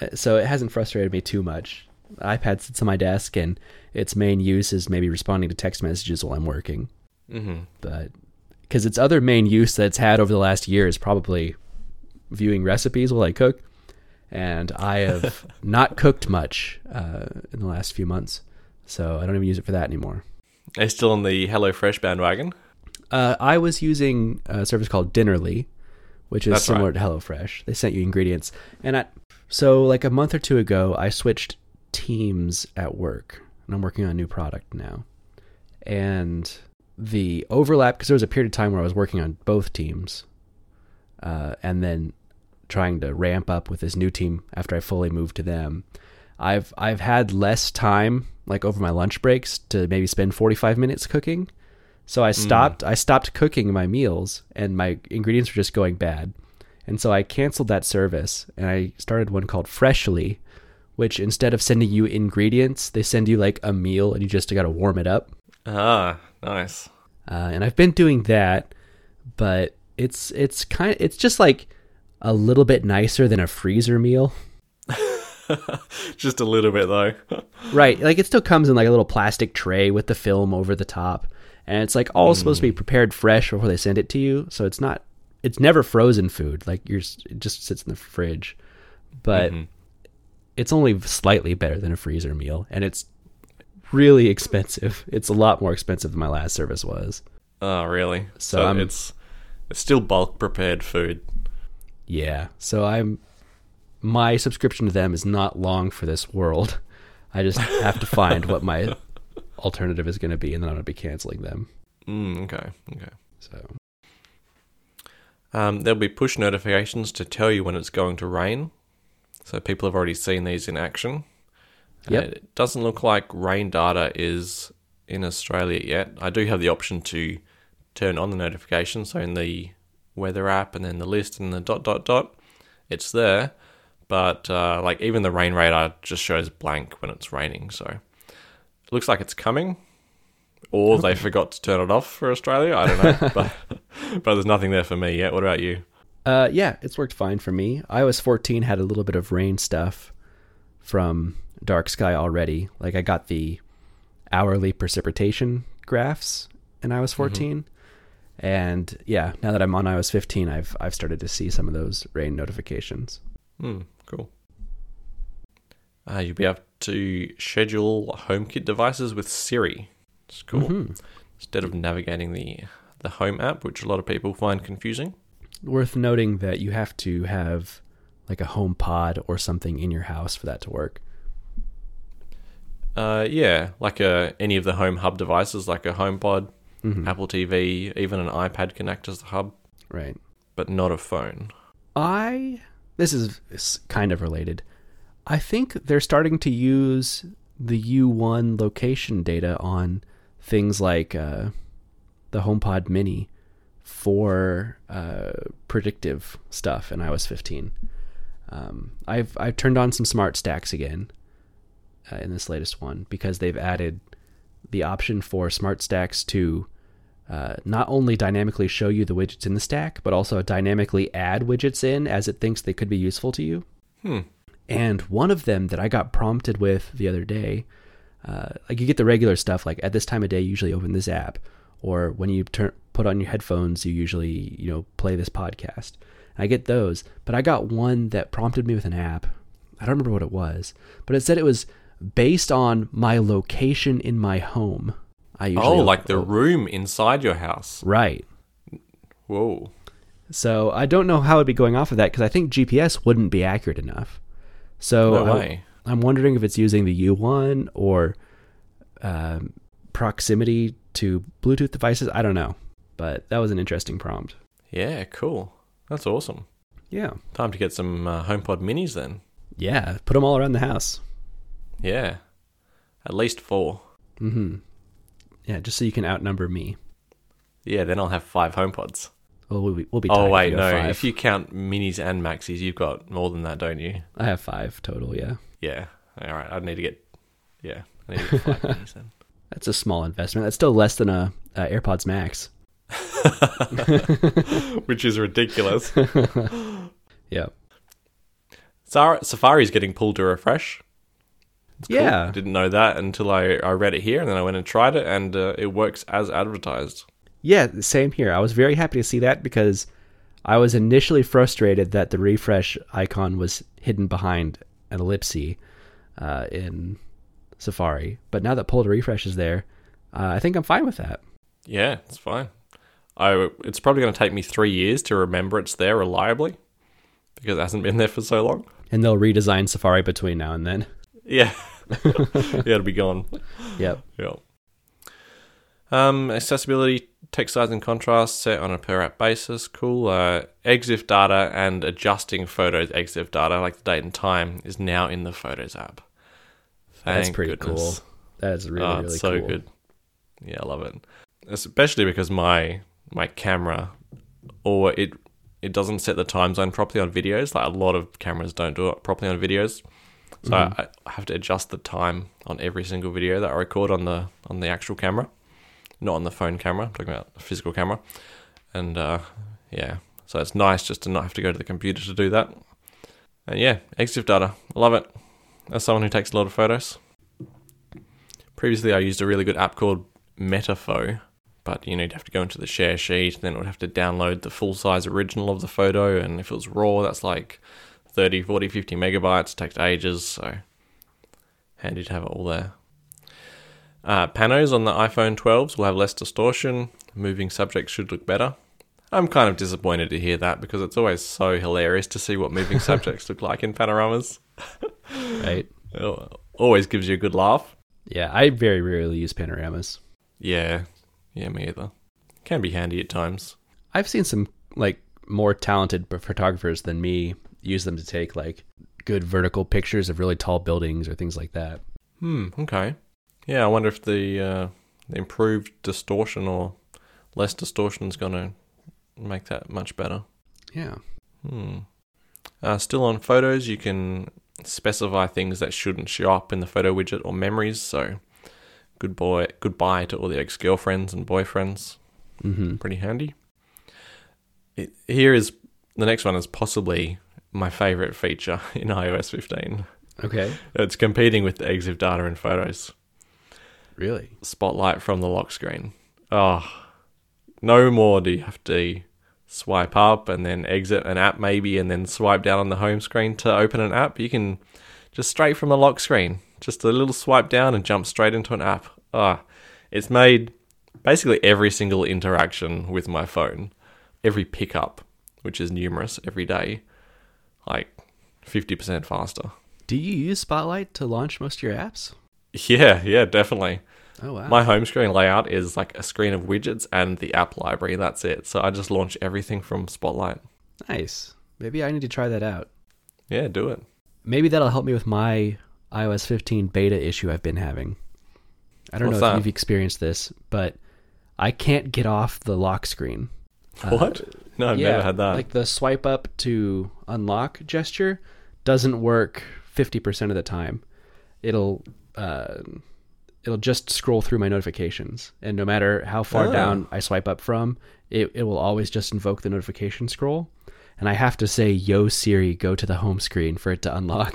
Uh, So it hasn't frustrated me too much. IPad sits on my desk, and its main use is maybe responding to text messages while I'm working. Mm-hmm. But because its other main use that it's had over the last year is probably viewing recipes while I cook, and I have (laughs) not cooked much uh, in the last few months, so I don't even use it for that anymore. Are you still on the HelloFresh bandwagon? Uh, I was using a service called Dinnerly, which is That's similar right. to HelloFresh. They sent you ingredients, and I, so like a month or two ago, I switched teams at work, and I'm working on a new product now. And the overlap, because there was a period of time where I was working on both teams, uh, and then trying to ramp up with this new team after I fully moved to them. I've I've had less time, like over my lunch breaks, to maybe spend 45 minutes cooking. So I stopped. I stopped cooking my meals, and my ingredients were just going bad. And so I canceled that service, and I started one called Freshly, which instead of sending you ingredients, they send you like a meal, and you just got to warm it up. Ah, nice. Uh, and I've been doing that, but it's it's kind of it's just like a little bit nicer than a freezer meal. (laughs) Just a little bit though. (laughs) Right. Like it still comes in like a little plastic tray with the film over the top. And it's like all supposed to be mm. prepared fresh before they send it to you. So it's not it's never frozen food. Like you're it just sits in the fridge. But mm-hmm. it's only slightly better than a freezer meal and it's really expensive. (laughs) It's a lot more expensive than my last service was. oh, really? So So, it's it's still bulk prepared food. Yeah. So I'm my subscription to them is not long for this world. I just have to find what my (laughs) alternative is going to be and then I'm going to be canceling them. Mm, okay, okay. So Um, there'll be push notifications to tell you when it's going to rain. So people have already seen these in action. Yep. it doesn't look like rain data is in Australia yet. I do have the option to turn on the notification. So in the weather app and then the list and the dot dot dot, it's there. But uh, like even the rain radar just shows blank when it's raining. So it looks like it's coming. Or they forgot to turn it off for Australia. I don't know. (laughs) but but there's nothing there for me yet. What about you? Uh, yeah, it's worked fine for me. iOS 14 had a little bit of rain stuff from Dark Sky already. Like I got the hourly precipitation graphs in iOS 14, and yeah, now that I'm on iOS 15, I've I've started to see some of those rain notifications. Hmm, cool. Uh, you'll be able to schedule HomeKit devices with Siri. It's cool. Mhm. Instead of navigating the the Home app, which a lot of people find confusing. Worth noting that you have to have like a HomePod or something in your house for that to work. Uh, yeah, like a, any of the Home Hub devices, like a HomePod, Mhm. Apple TV, even an iPad can act as the hub, Right. but not a phone. I this is kind of related. I think they're starting to use the U1 location data on things like uh, the HomePod Mini for uh, predictive stuff in iOS 15. Um, I've I've turned on some smart stacks again uh, in this latest one because they've added the option for smart stacks to uh, not only dynamically show you the widgets in the stack, but also dynamically add widgets in as it thinks they could be useful to you. Hmm. And one of them that I got prompted with the other day, uh, like you get the regular stuff, like at this time of day, you usually open this app, or when you turn put on your headphones, you usually you know play this podcast. I get those, but I got one that prompted me with an app. I don't remember what it was, but it said it was based on my location in my home. I usually Oh, like the room inside your house. right. Whoa. So I don't know how it'd be going off of that because I think GPS wouldn't be accurate enough. So No I, I'm wondering if it's using the U1 or um, proximity to Bluetooth devices. I don't know, but that was an interesting prompt. Yeah, cool. That's awesome. Yeah, Time to get some uh, HomePod minis then. Yeah, put them all around the house. Yeah. At least four. Mm-hmm. Yeah, just so you can outnumber me. Yeah, then I'll have five HomePods. Well, we'll be, we'll be Oh, wait, no. Five. If you count minis and maxis, you've got more than that, don't you? I have five total. Yeah, Yeah. All right. I need to get. Yeah. I need to get five (laughs) minis then. that's a small investment. That's still less than a, a AirPods Max. (laughs) (laughs) Which is ridiculous. Yeah. Safari's getting pulled to refresh. It's. Yeah. I didn't know that until I, I read it here, and then I went and tried it, and uh, it works as advertised. Yeah, same here. I was very happy to see that because I was initially frustrated that the refresh icon was hidden behind an ellipse uh, in Safari. But now that pull to refresh is there, uh, I think I'm fine with that. Yeah, it's fine. I it's probably going to take me three years to remember it's there reliably because it hasn't been there for so long. And they'll redesign Safari between now and then. Yeah, (laughs) yeah, it'll be gone. Yep. Yeah. Um, accessibility, text size and contrast set on a per app basis. Cool. Uh, EXIF data and adjusting photos EXIF data, like the date and time, is now in the Photos app. That's pretty goodness. cool. That is really, Oh, really so cool. good. Yeah, I love it. Especially because my my camera or it it doesn't set the time zone properly on videos. Like a lot of cameras don't do it properly on videos. So Mm-hmm. I, I have to adjust the time on every single video that I record on the on the actual camera, not on the phone camera. I'm talking about a physical camera. And uh, yeah, so it's nice just to not have to go to the computer to do that. And yeah, EXIF data, I love it. As someone who takes a lot of photos, previously I used a really good app called Metapho, but you know you'd have to go into the share sheet, then it would have to download the full size original of the photo, and if it was raw, that's like 30, 40, 50 megabytes, takes ages, so handy to have it all there. Uh, panos on the iPhone 12s will have less distortion, moving subjects should look better. I'm kind of disappointed to hear that because it's always so hilarious to see what moving (laughs) subjects look like in panoramas. Right? It always gives you a good laugh. Yeah, I very rarely use panoramas. Yeah, yeah, me either. Can be handy at times. I've seen some like more talented photographers than me use them to take like good vertical pictures of really tall buildings or things like that. Hmm. Okay. Yeah, I wonder if the, uh, the improved distortion or less distortion is going to make that much better. Yeah. Hmm. Uh, still on photos, you can specify things that shouldn't show up in the photo widget or memories. So, good boy, goodbye to all the ex girlfriends and boyfriends. Mm-hmm. Pretty handy. It, here is the next one is possibly my favorite feature (laughs) in iOS 15. Okay. It's competing with the EXIF data in photos. Really? Spotlight from the lock screen. Oh, no more do you have to swipe up and then exit an app maybe and then swipe down on the home screen to open an app. You can just straight from the lock screen, just a little swipe down and jump straight into an app. Ah, it's made basically every single interaction with my phone, every pickup, which is numerous every day, like 50% faster. Do you use Spotlight to launch most of your apps? Yeah, yeah, definitely. Oh wow. My home screen layout is like a screen of widgets and the app library. That's it. So I just launch everything from Spotlight. nice. Maybe I need to try that out. Yeah, do it. Maybe that'll help me with my iOS 15 beta issue I've been having. I don't What's know if that? you've experienced this, but I can't get off the lock screen. Uh, what? No, I've yeah, never had that. Like the swipe up to unlock gesture doesn't work 50% of the time. It'll uh, it'll just scroll through my notifications and no matter how far Oh. down I swipe up from, it, it will always just invoke the notification scroll. And I have to say, Yo Siri, go to the home screen for it to unlock.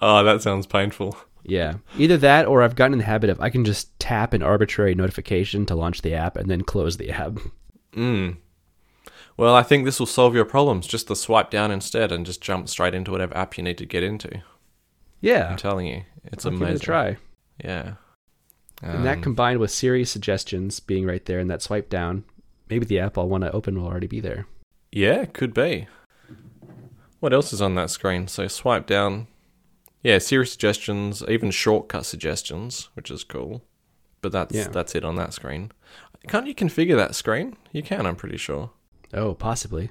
oh, (laughs) (laughs) that sounds painful. yeah. Either that or I've gotten in the habit of I can just tap an arbitrary notification to launch the app and then close the app. (laughs) Mm. Well, I think this will solve your problems. Just to swipe down instead and just jump straight into whatever app you need to get into. Yeah. I'm telling you, it's I'll give amazing. it a try. Yeah. and that Um, combined with Siri suggestions being right there and that swipe down, maybe the app I'll want to open will already be there. Yeah, could be. What else is on that screen? So swipe down. Yeah, Siri suggestions, even shortcut suggestions, which is cool. But that's Yeah. that's it on that screen. Can't you configure that screen? You can, I'm pretty sure. Oh, possibly.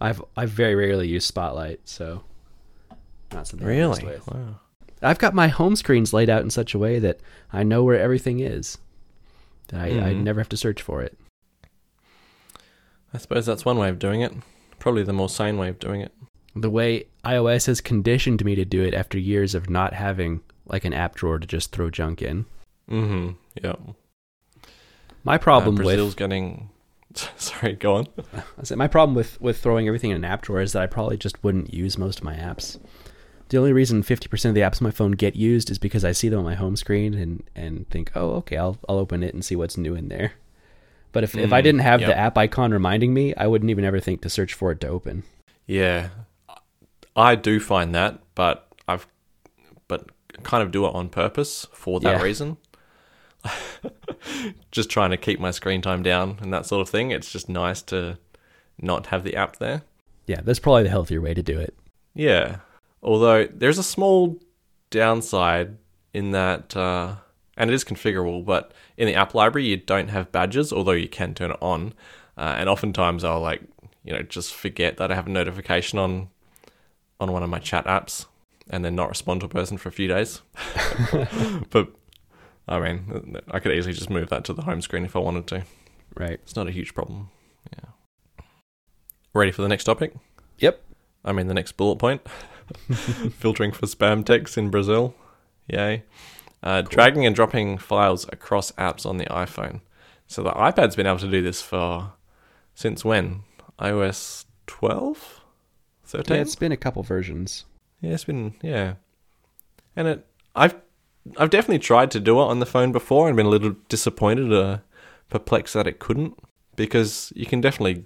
I've I've very rarely used Spotlight, so Not something I Really? Wow. I've got my home screens laid out in such a way that I know where everything is. That I, I Mhm. never have to search for it. I suppose that's one way of doing it. Probably the more sane way of doing it. The way iOS has conditioned me to do it after years of not having like an app drawer to just throw junk in. Mm-hmm. Yeah. My problem uh, Brazil's with getting. (laughs) Sorry, go on. (laughs) I said my problem with with throwing everything in an app drawer is that I probably just wouldn't use most of my apps. The only reason 50% of the apps on my phone get used is because I see them on my home screen and and think, "Oh, okay, I'll I'll open it and see what's new in there." But if if I Mm, didn't have the app icon reminding me, I wouldn't even ever think to search for it to open. Yeah, I do find that, but I've but kind of do it on purpose for that Yeah. reason. (laughs) just trying to keep my screen time down and that sort of thing. It's just nice to not have the app there. Yeah, that's probably the healthier way to do it. Yeah. Although there's a small downside in that, uh, and it is configurable, but in the app library, you don't have badges, although you can turn it on. Uh, and oftentimes I'll like, you know, just forget that I have a notification on on one of my chat apps and then not respond to a person for a few days. (laughs) but I mean, I could easily just move that to the home screen if I wanted to. Right. It's not a huge problem. Yeah. Ready for the next topic? Yep. I mean, the next bullet point (laughs) filtering for spam texts in Brazil. Yay. Uh, Dragging and dropping files across apps on the iPhone. So the iPad's been able to do this for since when? iOS 12? 13? Yeah, it's been a couple versions. Yeah, it's been yeah, and it I've I've definitely tried to do it on the phone before and been a little disappointed, uh, perplexed that it couldn't because you can definitely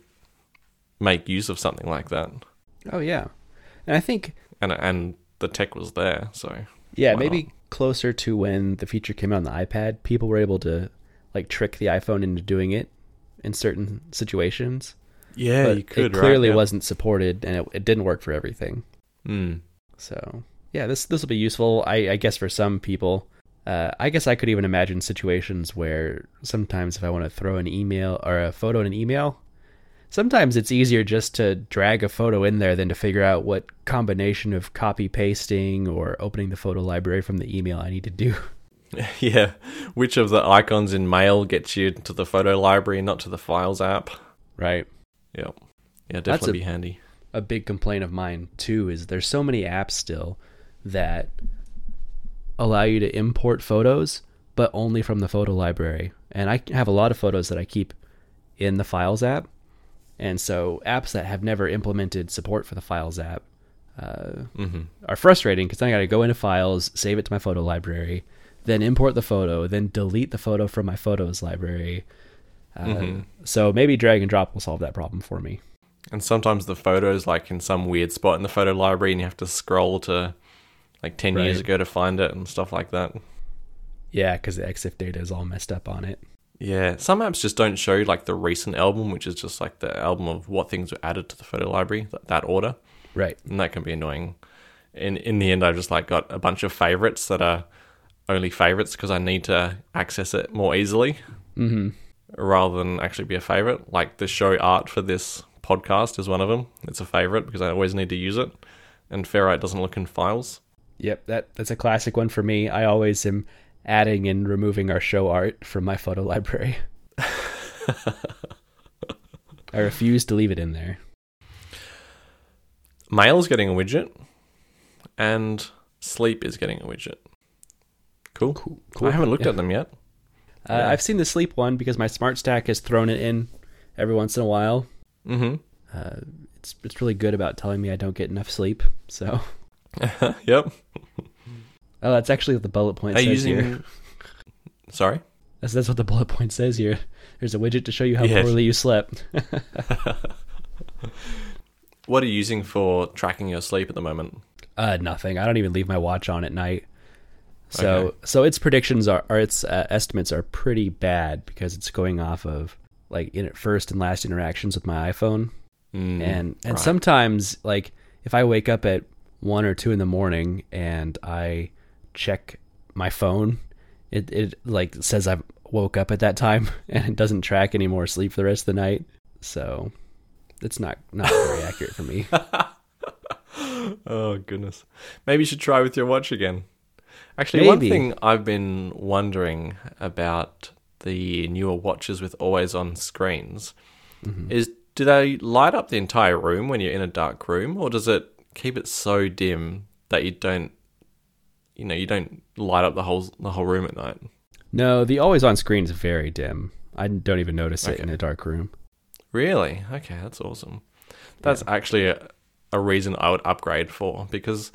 make use of something like that, Oh yeah. And I think and and the tech was there, so Yeah, maybe closer to when the feature came out on the iPad, people were able to like trick the iPhone into doing it in certain situations. yeah, but you could it clearly right? Yeah. wasn't supported and it, it didn't work for everything. Mm. So yeah, this this will be useful. I, I guess for some people. Uh, I guess I could even imagine situations where sometimes if I want to throw an email or a photo in an email, sometimes it's easier just to drag a photo in there than to figure out what combination of copy pasting or opening the photo library from the email I need to do. (laughs) (laughs) yeah. Which of the icons in Mail gets you to the photo library, and not to the Files app? Right. Yeah, yeah, definitely a- be handy. a big complaint of mine too is there's so many apps still that allow you to import photos but only from the photo library. And i have a lot of photos that i keep in the files app. And so apps that have never implemented support for the files app uh, hmm are frustrating because then i gotta go into files save it to my photo library then import the photo then delete the photo from my photos library. Uh, Mhm. so maybe drag and drop will solve that problem for me. And sometimes the photos like in some weird spot in the photo library, and you have to scroll to like ten years ago to find it and stuff like that. yeah because the exif data is all messed up on it Yeah, some apps just don't show like the recent album, which is just like the album of what things were added to the photo library, that, that order, right and that can be annoying. In in the end, I've just like got a bunch of favorites that are only favorites because I need to access it more easily mm-hmm rather than actually be a favorite. Like the show art for this podcast is one of them. It's a favorite because I always need to use it, and Ferrite doesn't look in files. Yep, that that's a classic one for me. I always am adding and removing our show art from my photo library. (laughs) I refuse to leave it in there. Mail is getting a widget, and Sleep is getting a widget. Cool. Cool. I haven't looked Yeah. at them yet. Uh, yeah. I've seen the sleep one because my smart stack has thrown it in every once in a while. Mm-hmm. Uh, it's it's really good about telling me I don't get enough sleep. So, (laughs) yep. oh, that's actually what the bullet point Are says you here. (laughs) Sorry. That's that's what the bullet point says here. There's a widget to show you how Yes. poorly you slept. (laughs) What are you using for tracking your sleep at the moment? Uh, nothing. I don't even leave my watch on at night. So Okay. so its predictions are or its uh, estimates are pretty bad because it's going off of like in first and last interactions with my iPhone Mm, and and right. sometimes like if I wake up at one or two in the morning and I check my phone, it it like says I've woke up at that time (laughs) and it doesn't track any more sleep for the rest of the night. So it's not not very accurate for me. (laughs) Oh goodness. Maybe you should try with your watch again. Actually, one thing I've been wondering about the newer watches with always on screens Mm-hmm. is do they light up the entire room when you're in a dark room or does it keep it so dim that you don't you know, you don't light up the whole the whole room at night? No, the always on screen is very dim. I don't even notice it Okay. in a dark room. Really? Okay, that's awesome. That's actually a, a reason I would upgrade for because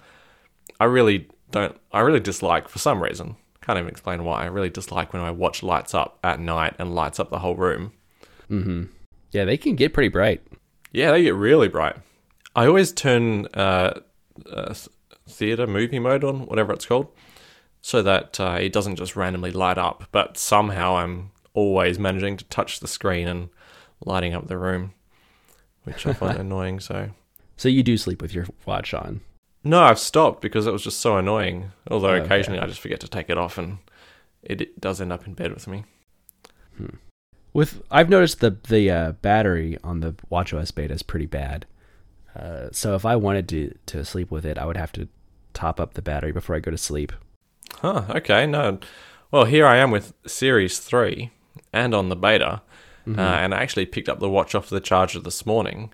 I really don't. I really dislike for some reason. Can't even explain why. I really dislike when my watch lights up at night and lights up the whole room. hmm Yeah, they can get pretty bright. Yeah, they get really bright. I always turn uh, uh, theater movie mode on, whatever it's called, so that uh, it doesn't just randomly light up. But somehow I'm always managing to touch the screen and lighting up the room, which I find (laughs) annoying. So So you do sleep with your watch on. no, I've stopped because it was just so annoying. Although Okay. occasionally I just forget to take it off, and it, it does end up in bed with me. With I've noticed the the uh, battery on the WatchOS beta is pretty bad. Uh, so if I wanted to to sleep with it, I would have to top up the battery before I go to sleep. Huh, okay, no. Well, here I am with Series 3 and on the beta, Mm-hmm. uh, and I actually picked up the watch off the charger this morning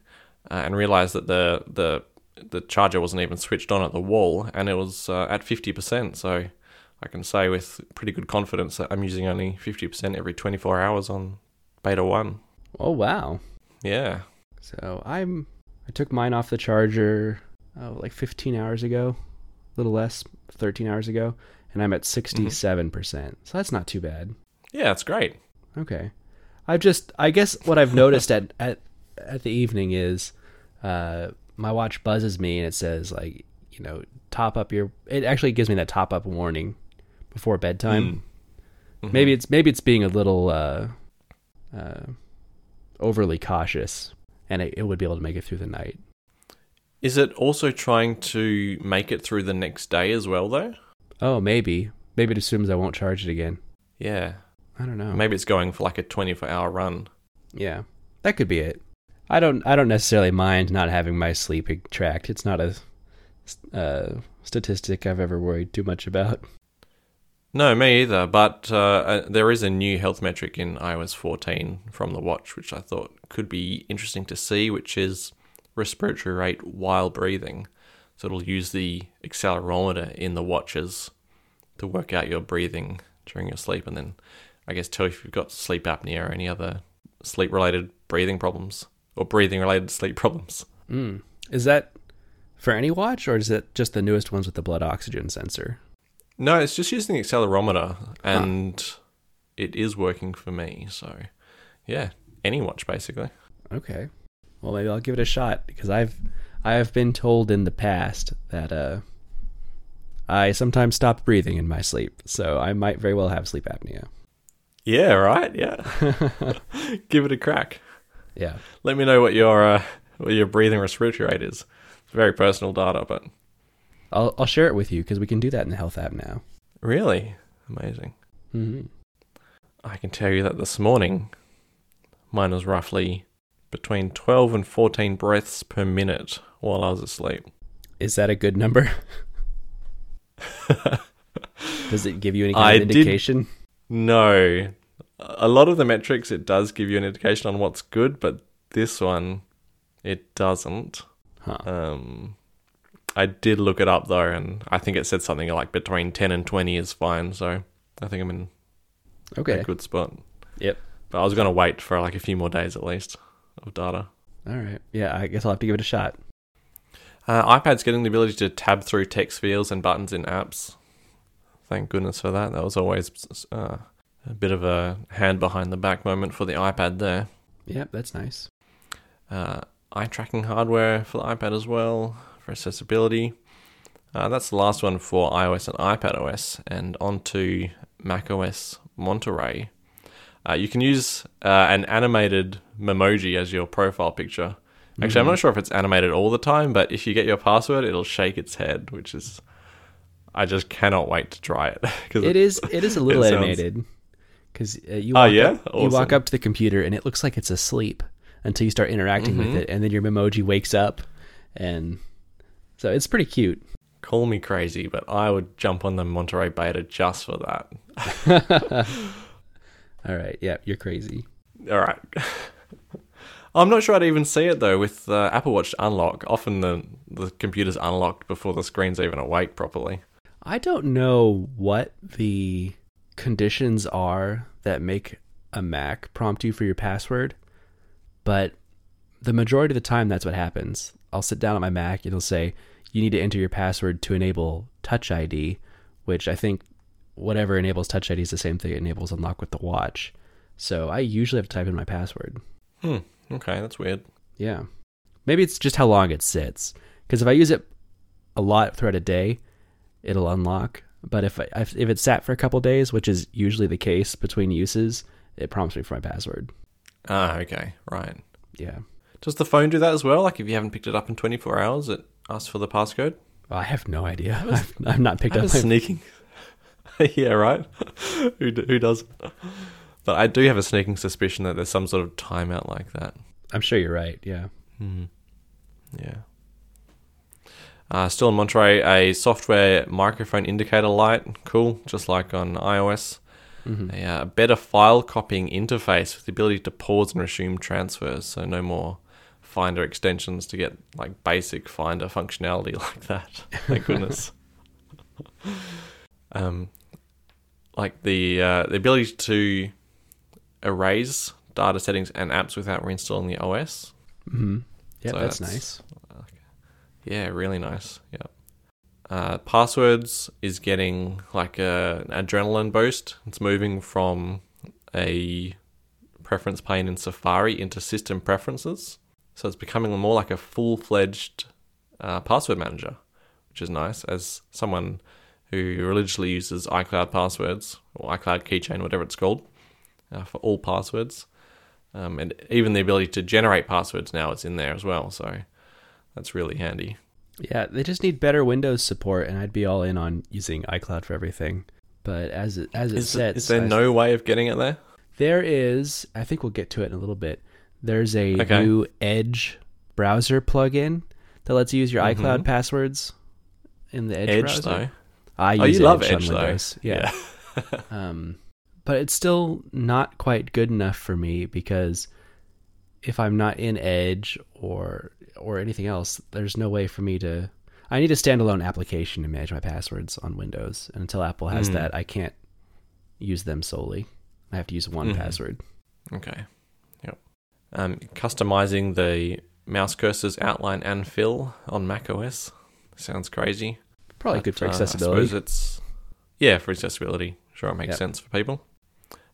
uh, and realized that the, the the charger wasn't even switched on at the wall and it was uh, at 50%. So I can say with pretty good confidence that I'm using only 50% every 24 hours on beta 1. Oh wow! Yeah. So I'm I took mine off the charger oh, like 15 hours ago, a little less, 13 hours ago, and I'm at 67 percent. So that's not too bad. Yeah, that's great. Okay. I've just I guess what I've noticed at (laughs) at at the evening is uh my watch buzzes me and it says like, you know, top up your it actually gives me that top up warning before bedtime. Mhm. Maybe it's maybe it's being a little uh uh overly cautious and it, it would be able to make it through the night. Is it also trying to make it through the next day as well, though? Oh, maybe. Maybe it assumes I won't charge it again. Yeah. I don't know. Maybe it's going for like a 24 hour run. Yeah, that could be it. I don't. I don't necessarily mind not having my sleep tracked. It's not a uh, statistic I've ever worried too much about. No, me either. But uh, uh, there is a new health metric in iOS 14 from the watch, which I thought could be interesting to see, which is respiratory rate while breathing. So it'll use the accelerometer in the watches to work out your breathing during your sleep, and then I guess tell you if you've got sleep apnea or any other sleep-related breathing problems or breathing-related sleep problems. Mm. Is that for any watch, or is it just the newest ones with the blood oxygen sensor? No, it's just using the accelerometer, and it is working for me. So, yeah, any watch basically. Okay. Well, maybe I'll give it a shot because I've I have been told in the past that uh I sometimes stop breathing in my sleep, so I might very well have sleep apnea. Yeah, right. Yeah, (laughs) (laughs) give it a crack. Yeah. Let me know what your uh, what your breathing respiratory rate is. It's very personal data, but I'll I'll share it with you because we can do that in the health app now. really amazing. hmm I can tell you that this morning, mine was roughly between twelve and fourteen breaths per minute while I was asleep. Is that a good number? (laughs) Does it give you any kind I of did- indication? No. A lot of the metrics, it does give you an indication on what's good, but this one, it doesn't. Huh. Um, I did look it up though, and I think it said something like between 10 and 20 is fine, so I think I'm in Okay. a good spot. Yep. But I was going to wait for like a few more days at least of data. All right. Yeah, I guess I'll have to give it a shot. Uh, iPad's getting the ability to tab through text fields and buttons in apps. Thank goodness for that. That was always uh, a bit of a hand behind the back moment for the iPad there. Yep, that's nice. uh, eye tracking hardware for the iPad as well for accessibility. Uh, that's the last one for iOS and iPad OS, and onto macOS Monterey. Uh, you can use uh, an animated Memoji as your profile picture. Actually, I'm Mhm. not sure if it's animated all the time, but if you get your password, it'll shake its head, which is. I just cannot wait to try it. (laughs) Cause It is. It is a (laughs) little animated because uh, you. Oh, Walk yeah? Up, You walk up to the computer and it looks like it's asleep until you start interacting with Mhm. it, and then your Memoji wakes up, and So it's pretty cute. Call me crazy, but I would jump on the Monterey beta just for that. (laughs) All right. Yeah, you're crazy. All right. (laughs) I'm not sure I'd even see it though with uh, Apple Watch unlock. Often the the computer's unlocked before the screen's even awake properly. I don't know what the conditions are that make a Mac prompt you for your password, but the majority of the time that's what happens. I'll sit down at my Mac, and it'll say, you need to enter your password to enable Touch ID, which I think whatever enables Touch ID is the same thing it enables Unlock with the watch. So I usually have to type in my password. Hmm. Okay, that's weird. Yeah. Maybe it's just how long it sits. Because if I use it a lot throughout a day, it'll unlock. But if I, if it's sat for a couple days, which is usually the case between uses, it prompts me for my password. Ah, okay, right. Yeah. Does the phone do that as well? Like if you haven't picked it up in 24 hours, it asks for the passcode? I have no idea. (laughs) I've, I've not picked up have my a sneaking. (laughs) yeah, right. (laughs) who d- who does? But I do have a sneaking suspicion that there's some sort of timeout like that. I'm sure you're right. Yeah. Hmm. Yeah. Uh, still in Monterey, a software microphone indicator light. Cool, just like on iOS. Mhm. A uh, better file copying interface with the ability to pause and resume transfers. So no more Finder extensions to get like basic Finder functionality (laughs) like that. Thank goodness. (laughs) um, like the uh, the ability to erase data settings and apps without reinstalling the OS. hmm Yeah, So that's, that's- nice. Yeah, really nice. Yeah. Uh, passwords is getting like a, an adrenaline boost. It's moving from a preference pane in Safari into system preferences. So it's becoming more like a full fledged uh, password manager, which is nice. As someone who religiously uses iCloud passwords or iCloud keychain, whatever it's called, uh, for all passwords. Um, and even the ability to generate passwords now is in there as well. So that's really handy. Yeah, they just need better Windows support, and I'd be all in on using iCloud for everything. But as it as it Is, sets, is there I- no way of getting it there? There is. I think we'll get to it in a little bit. There's a Okay. new Edge browser plugin that lets you use your iCloud Mhm. passwords in the Edge, Edge, browser. though. I Oh, use you love Edge, Edge, on though. Windows. Yeah. (laughs) (laughs) um, but it's still not quite good enough for me because if I'm not in Edge or or anything else, there's no way for me to. I need a standalone application to manage my passwords on Windows, and until Apple has Mm. that, I can't use them solely. I have to use one Mhm. password. Okay. Um, customizing the mouse cursors outline and fill on macOS sounds crazy. Probably But, good for uh, accessibility. I suppose it's yeah for accessibility. Sure, it makes Yep. sense for people.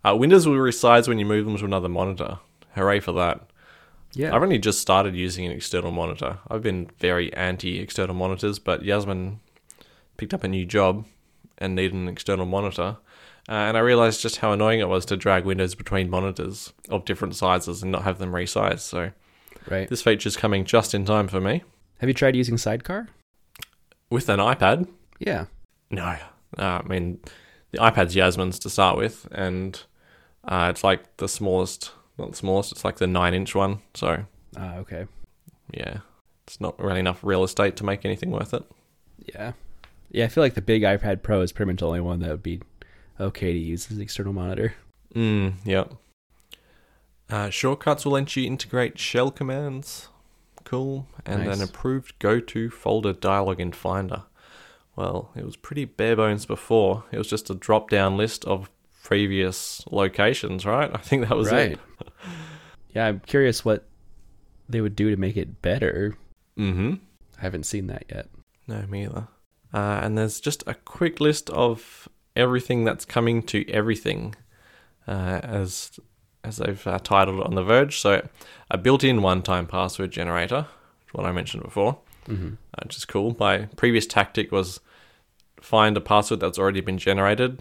Uh, Windows will resize when you move them to another monitor. Hooray for that! yeah, I've only just started using an external monitor. I've been very anti external monitors, but Yasmin picked up a new job and needed an external monitor. Uh, and I realized just how annoying it was to drag windows between monitors of different sizes and not have them resized. So right. this feature's coming just in time for me. Have you tried using Sidecar? With an iPad? Yeah. No. Uh, I mean, the iPad's Yasmin's to start with, and uh, it's like the smallest, not the smallest, it's like the 9 inch one. So Ah, okay. yeah, it's not really enough real estate to make anything worth it. Yeah. Yeah, I feel like the big iPad Pro is pretty much the only one that would be okay to use as an external monitor. Mm, yep. Uh, shortcuts will let you integrate shell commands. Cool. And Nice. an approved go to folder dialog in Finder. Well, it was pretty bare bones before. It was just a drop down list of previous locations, right? (laughs) I think that was it. (laughs) yeah, I'm curious what they would do to make it better. Mm hmm. I haven't seen that yet. No, me either. Uh, and there's just a quick list of everything that's coming to everything, uh, as as they've uh, titled it on The Verge. So, a built-in one-time password generator, which what I mentioned before, Mm-hmm. which is cool. My previous tactic was find a password that's already been generated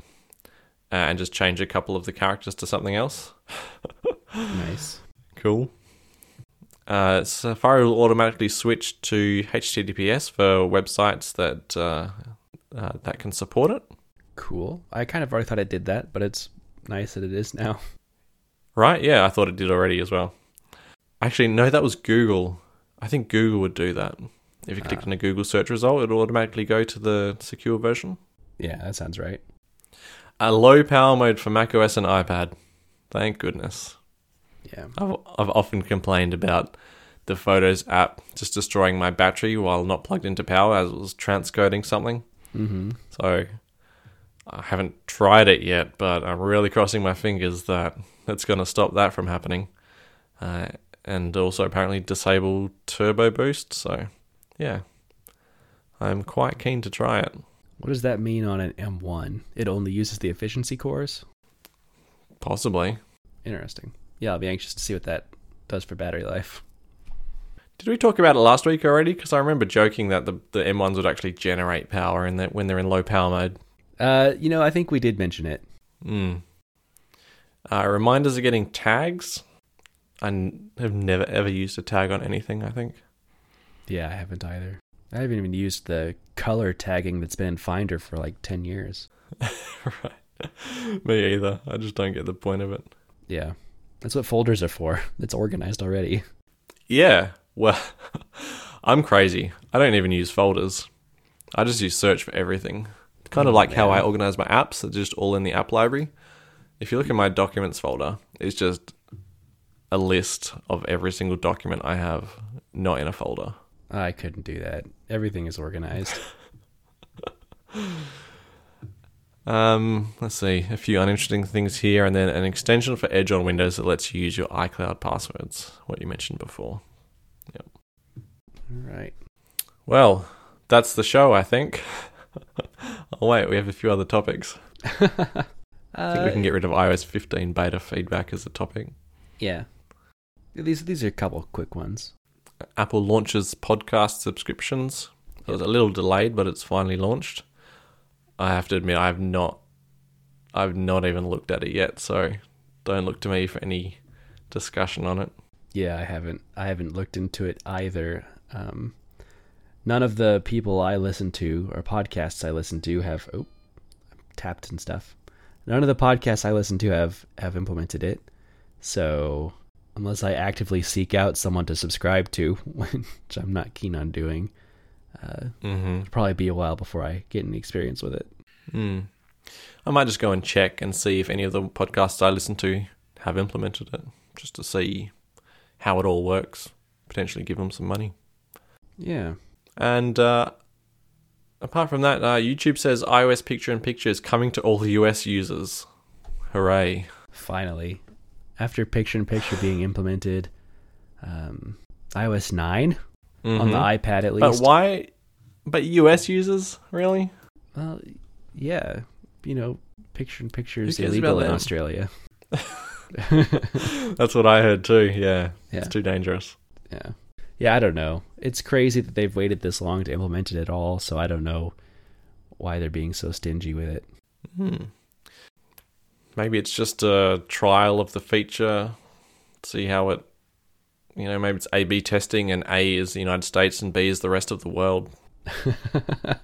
uh, and just change a couple of the characters to something else. (laughs) Nice. Cool. Uh, Safari will automatically switch to HTTPS for websites that uh, uh, that can support it. Cool. I kind of already thought it did that, but it's nice that it is now. Right? Yeah, I thought it did already as well. Actually, no, that was Google. I think Google would do that. If you click on a Google search result, it'll automatically go to the secure version. Yeah, that sounds right. A low power mode for macOS and iPad. Thank goodness. Yeah. I've, I've often complained about the Photos app just destroying my battery while not plugged into power as it was transcoding something. Mm-hmm. So I haven't tried it yet, but I'm really crossing my fingers that it's going to stop that from happening. Uh, and also apparently disable turbo boost. So yeah, I'm quite keen to try it. What does that mean on an M1? It only uses the efficiency cores? Possibly. Interesting. Yeah, I'll be anxious to see what that does for battery life. Did we talk about it last week already? Because I remember joking that the, the M1s would actually generate power in that when they're in low power mode. Uh, you know, I think we did mention it. Hmm. Uh, reminders are getting tags. I n- have never ever used a tag on anything. I think. Yeah, I haven't either. I haven't even used the color tagging that's been in Finder for like 10 years. (laughs) right. Me either. I just don't get the point of it. Yeah. That's what folders are for. (laughs) It's organized already. Yeah. Well, (laughs) I'm crazy. I don't even use folders. I just use search for everything. Kind of like how I organize my apps. They're just all in the app library. If you look at my documents folder, it's just a list of every single document I have, not in a folder. I couldn't do that. Everything is organized. (laughs) Um, let's see, a few uninteresting things here, and then an extension for Edge on Windows that lets you use your iCloud passwords. What you mentioned before. Yep. All right. Well, that's the show, I think. (laughs) oh wait, we have a few other topics. (laughs) I think we can get rid of iOS 15 beta feedback as a topic. yeah. These these are a couple quick ones. Apple launches podcast subscriptions. It was a little delayed, but it's finally launched. I have to admit, I've not, I've not even looked at it yet. So don't look to me for any discussion on it. Yeah, I haven't I haven't looked into it either. Um, none of the people I listen to or podcasts I listen to have oh tapped and stuff. None of the podcasts I listen to have have implemented it. So unless I actively seek out someone to subscribe to, (laughs) which I'm not keen on doing, uh, Mm-hmm. it'll probably be a while before I get any experience with it. Mm. I might just go and check and see if any of the podcasts I listen to have implemented it, just to see how it all works. Potentially give them some money. Yeah. And uh, apart from that, uh, YouTube says iOS Picture in Picture is coming to all US users. Hooray! Finally, after picture in picture being implemented, um, iOS 9 on the Mhm. iPad at least. But why? But US users, really? Well, yeah, you know, picture in picture is illegal in? Australia. (laughs) (laughs) That's what I heard too. Yeah, Yeah. it's too dangerous. Yeah, yeah. I don't know. It's crazy that they've waited this long to implement it at all. So I don't know why they're being so stingy with it. Hmm. Maybe it's just a trial of the feature. See how it, you know, maybe it's A/B testing, and A is the United States and B is the rest of the world. (laughs)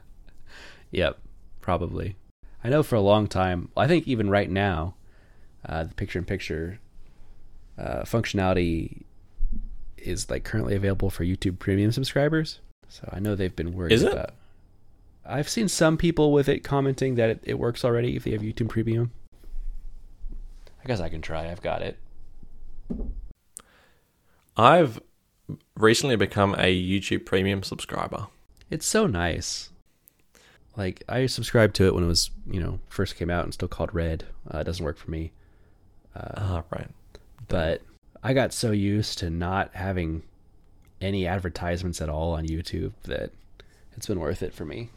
Yep, probably. I know for a long time. I think even right now, uh, the picture in picture uh, functionality is like currently available for YouTube Premium subscribers. So I know they've been worried Is it? about. I've seen some people with it commenting that it, it works already if they have YouTube Premium. I guess I can try. I've got it. I've recently become a YouTube Premium subscriber. It's so nice. Like I subscribed to it when it was, you know, first came out and still called Red. Uh, it doesn't work for me. Uh, Ah, right. but I got so used to not having any advertisements at all on YouTube that it's been worth it for me.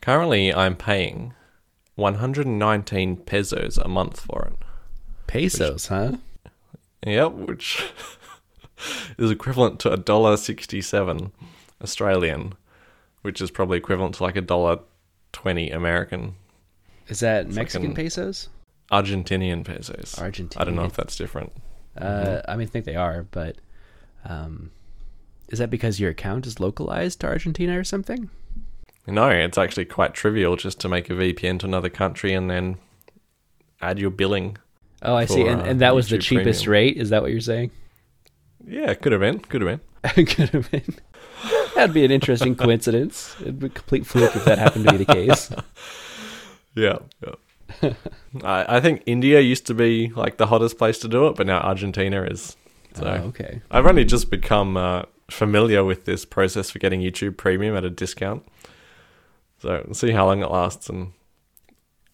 Currently, I'm paying 119 pesos a month for it. Pesos, huh? Yep, which (laughs) is equivalent to a dollar sixty-seven Australian, which is probably equivalent to like a dollar twenty American, Is that Mexican like pesos? Argentinian pesos. Argentinian. I don't know if that's different. Uh, I mean, I think they are, but um, is that because your account is localized to Argentina or something? No, it's actually quite trivial just to make a VPN to another country and then add your billing. Oh, I see. And, uh, and that was the cheapest Premium. rate. Is that what you're saying? Yeah, could have been. Could have been. (laughs) Could have been. That'd be an interesting (laughs) coincidence. It'd be a complete fluke if that happened to be the case. (laughs) Yeah, yeah. I, I think India used to be like the hottest place to do it, but now Argentina is. So Oh, okay. I've only just become uh, familiar with this process for getting YouTube Premium at a discount. So we'll see how long it lasts, and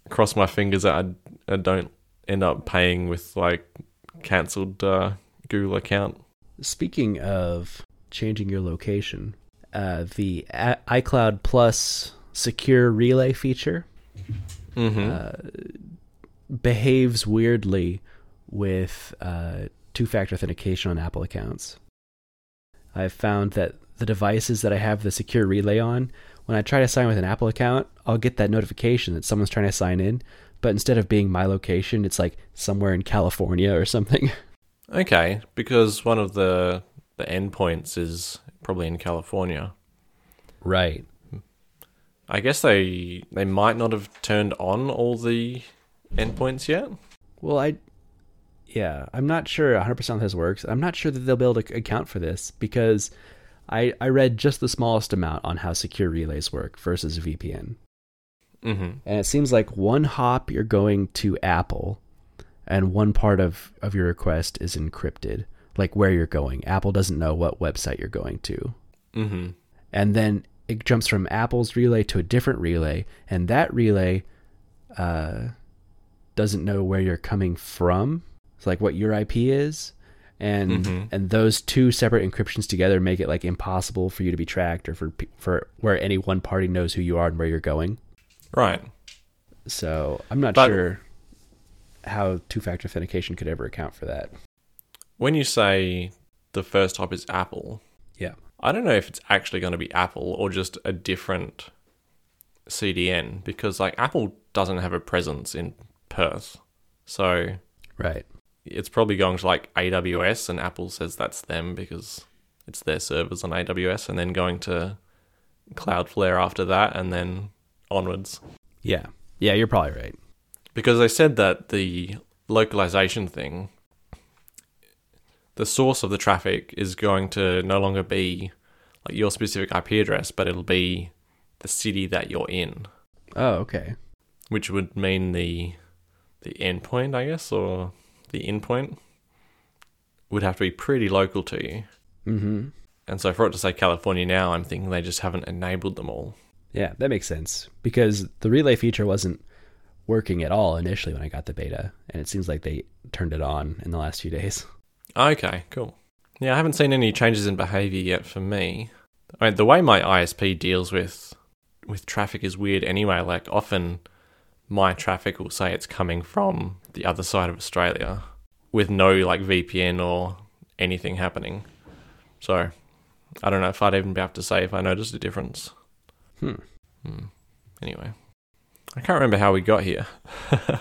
cross my fingers that I, I don't end up paying with like cancelled uh, Google account. Speaking of changing your location, uh, the A- iCloud Plus secure relay feature Mm-hmm. behaves weirdly with uh, two factor authentication on Apple accounts. I've found that the devices that I have the secure relay on, when I try to sign with an Apple account, I'll get that notification that someone's trying to sign in, but instead of being my location, it's like somewhere in California or something. (laughs) okay, because one of the the endpoints is probably in California. right. I guess they they might not have turned on all the endpoints yet. Well, I, yeah, I'm not sure 100% how this works. I'm not sure that they'll be able to account for this because I, I read just the smallest amount on how secure relays work versus VPN. Mm-hmm. And it seems like one hop you're going to Apple and one part of, of your request is encrypted, like where you're going. Apple doesn't know what website you're going to. Mm-hmm. And then it jumps from Apple's relay to a different relay, and that relay uh, doesn't know where you're coming from. It's like what your IP is. And Mhm. and those two separate encryptions together make it like impossible for you to be tracked or for for where any one party knows who you are and where you're going. Right. So I'm not But- sure how two-factor authentication could ever account for that. When you say the first hop is Apple. I don't know if it's actually going to be Apple or just a different CDN because like Apple doesn't have a presence in Perth. So Right. it's probably going to like AWS and Apple says that's them because it's their servers on AWS and then going to Cloudflare after that and then onwards. Yeah. Yeah, you're probably right. Because they said that the localization thing, the source of the traffic is going to no longer be like your specific IP address, but it'll be the city that you're in, Oh, okay. which would mean the the endpoint, I guess, or the endpoint would have to be pretty local to you. Mm-hmm. And so for it to say California now, I'm thinking they just haven't enabled them all. Yeah, that makes sense because the relay feature wasn't working at all initially when I got the beta, and it seems like they turned it on in the last few days. (laughs) Okay, cool. Yeah, I haven't seen any changes in behavior yet for me. I mean, the way my ISP deals with with traffic is weird anyway. Like often my traffic will say it's coming from the other side of Australia with no like VPN or anything happening. So I don't know if I'd even be able to say if I noticed a difference. Hmm. Hmm. Anyway, I can't remember how we got here. (laughs)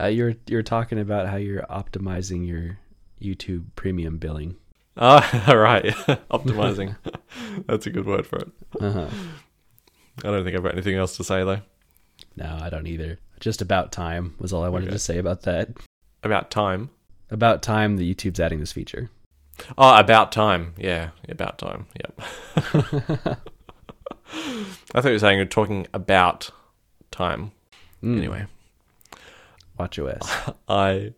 Uh, you're you're talking about how you're optimizing your YouTube Premium billing. Oh, (laughs) right. (laughs) Optimizing. (laughs) That's a good word for it. Uh-huh. I don't think I've got anything else to say though. No, I don't either. Just about time was all I wanted Okay. to say about that. About time. About time that YouTube's adding this feature. Oh, about time. Yeah, about time. Yep. I thought you were saying you're talking about time. Mm, Anyway, Watch OS. (laughs) I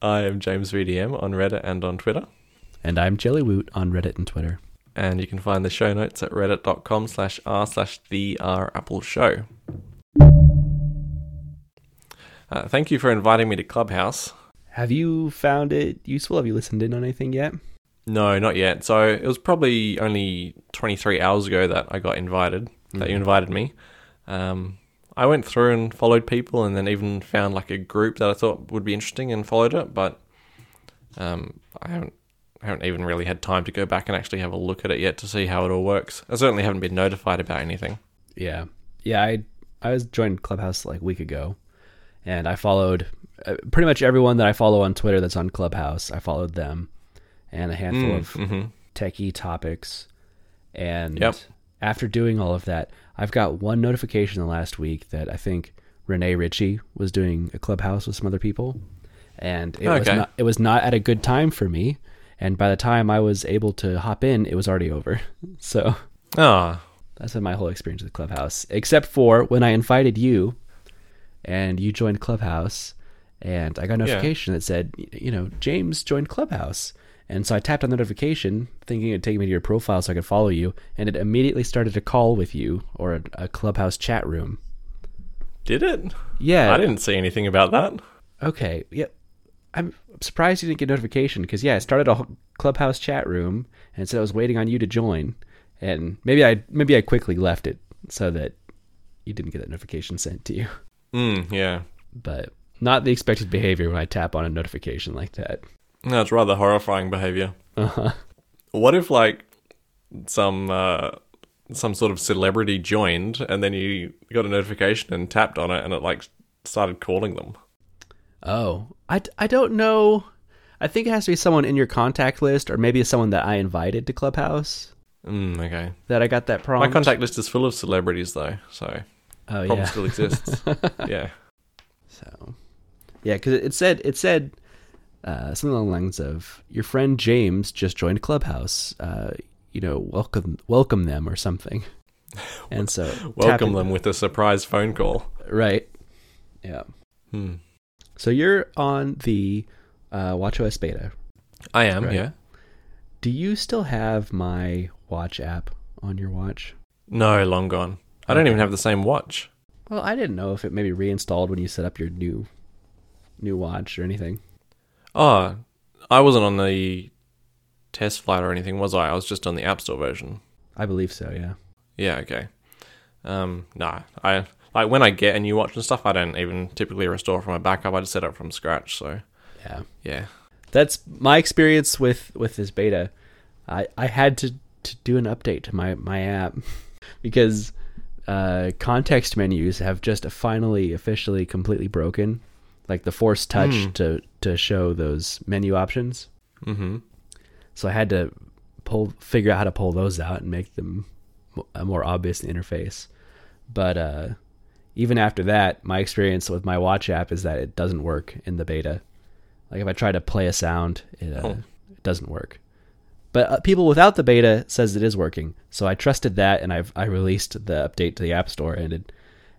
I am James VDM on Reddit and on Twitter. and I'm Jellywoot on Reddit and Twitter. And you can find the show notes at reddit.com slash r slash the R Apple Show. Uh, thank you for inviting me to Clubhouse. Have you found it useful? Have you listened in on anything yet? No, not yet. So it was probably only 23 hours ago that I got invited, that you Mhm. invited me. Um, I went through and followed people and then even found like a group that I thought would be interesting and followed it, but um, I haven't I haven't even really had time to go back and actually have a look at it yet to see how it all works. I certainly haven't been notified about anything. Yeah, yeah. I I was joined Clubhouse like a week ago, and I followed uh, pretty much everyone that I follow on Twitter that's on Clubhouse. I followed them, and a handful of hmm techie topics. And Yep. after doing all of that, I've got one notification the last week that I think Rene Ritchie was doing a Clubhouse with some other people, and it was not it was not at a good time for me. and by the time I was able to hop in, it was already over. (laughs) So Ah, that's been my whole experience with Clubhouse, except for when I invited you, and you joined Clubhouse, and I got a notification that said, you know, James joined Clubhouse. And so I tapped on the notification, thinking it'd take me to your profile so I could follow you, and it immediately started a call with you or a, a Clubhouse chat room. did it? Yeah, I didn't say anything about that. Okay. Yep. I'm surprised you didn't get notification because yeah, I started a clubhouse chat room and it said I was waiting on you to join, and maybe I maybe I quickly left it so that you didn't get that notification sent to you. Mm, yeah. But not the expected behavior when I tap on a notification like that. No, it's rather horrifying behavior. Uh-huh. (laughs) What if like some uh, some sort of celebrity joined and then you got a notification and tapped on it and it like started calling them? Oh, I, I don't know. I think it has to be someone in your contact list or maybe someone that I invited to Clubhouse Mm, okay. that I got that prompt. My contact list is full of celebrities though, so Oh problem yeah. still exists. (laughs) yeah. So, yeah, because it said it said uh, something along the lines of your friend James just joined Clubhouse. Uh, you know, welcome welcome them or something. (laughs) And so Welcome them with a surprise phone call. right? Yeah. Hmm. So you're on the uh, WatchOS beta. I am, Right. yeah. Do you still have my watch app on your watch? No, long gone. I don't even have the same watch. Well, I didn't know if it maybe reinstalled when you set up your new new watch or anything. Oh, I wasn't on the test flight or anything, was I? I was just on the App Store version. I believe so. Yeah. Yeah, okay. Um, nah, I like when I get a new watch and stuff, I don't even typically restore from a backup. I just set up from scratch. So Yeah. yeah, that's my experience with with this beta. I I had to to do an update to my my app (laughs) because uh, context menus have just finally officially completely broken, like the force touch Hmm. to to show those menu options. mm-hmm. So I had to pull figure out how to pull those out and make them a more obvious in the interface. But uh, even after that, my experience with my watch app is that it doesn't work in the beta. Like if I try to play a sound, it, uh, Oh. it doesn't work. But uh, people without the beta says it is working, so I trusted that, and I've I released the update to the App Store, and it,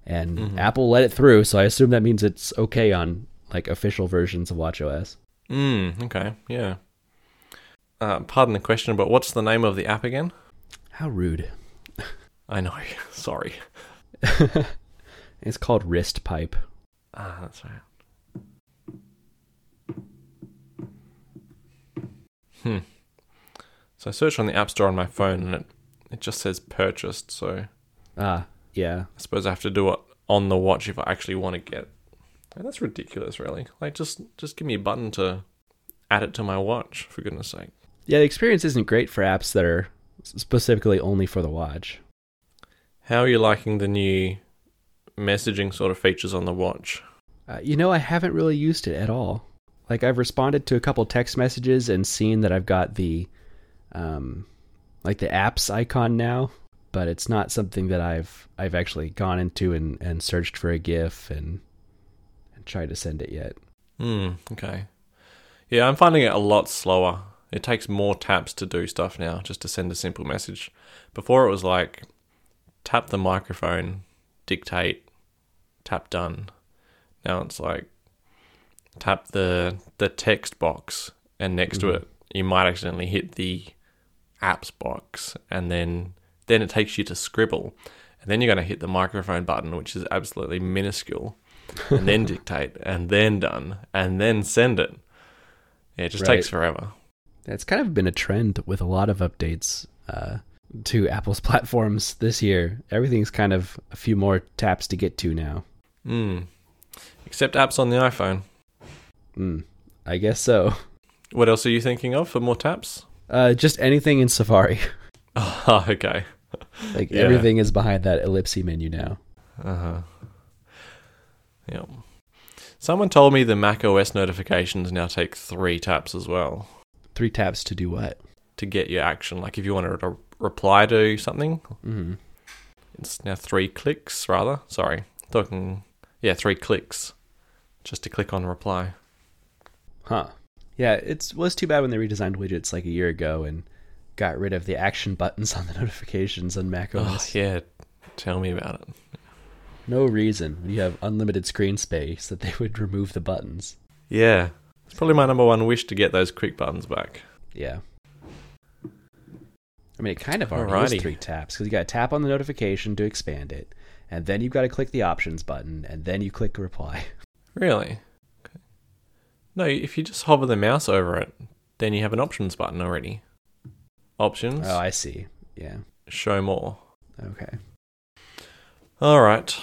and Mhm. Apple let it through. So I assume that means it's okay on like official versions of WatchOS. Mm, okay, yeah. Uh, pardon the question, but what's the name of the app again? How rude! (laughs) I know. (laughs) Sorry. (laughs) It's called Wrist Pipe. Ah, that's right. Hmm. So I searched on the App Store on my phone and it, it just says purchased, so Ah, yeah. I suppose I have to do it on the watch if I actually want to get. And that's ridiculous, really. Like, just just give me a button to add it to my watch, for goodness sake. Yeah, the experience isn't great for apps that are specifically only for the watch. How are you liking the new messaging sort of features on the watch? Uh, you know, I haven't really used it at all. Like, I've responded to a couple text messages and seen that I've got the, um, like the apps icon now, but it's not something that I've I've actually gone into and, and searched for a GIF and and tried to send it yet. Hmm, okay. Yeah, I'm finding it a lot slower. It takes more taps to do stuff now, just to send a simple message. Before it was like tap the microphone, dictate, tap done. Now it's like tap the the text box and next to Mhm. it you might accidentally hit the apps box and then then it takes you to scribble. And then you're going to hit the microphone button which is absolutely minuscule and then (laughs) dictate and then done and then send it. Yeah, it just Right. takes forever. It's kind of been a trend with a lot of updates uh, to Apple's (laughs) platforms this year. Everything's kind of a few more taps to get to now. Mm. Except apps on the iPhone. Mm, I guess so. What else are you thinking of for more taps? Uh, just anything in Safari. (laughs) Oh, okay. Like Yeah. everything is behind that ellipse menu now. Uh huh. Yep. Someone told me the Mac OS notifications now take three taps as well Three taps to do what? to get your action. Like if you want to reply to something, hmm it's now three clicks rather. Sorry, talking. Yeah, three clicks just to click on reply. Huh. Yeah, it was too bad when they redesigned widgets like a year ago and got rid of the action buttons on the (laughs) notifications on Mac Oh, OS. yeah. Tell me about it. No reason when you have unlimited screen space that they would remove the buttons. Yeah. It's probably my number one wish to get those quick buttons back. Yeah. I mean, it kind of already is Alrighty. three taps because you got to tap on the notification to expand it, and then you've got to click the options button, and then you click reply. (laughs) Really? Okay. No, if you just hover the mouse over it, then you have an options button already. Options, Oh, I see. Yeah. show more. Okay. All right.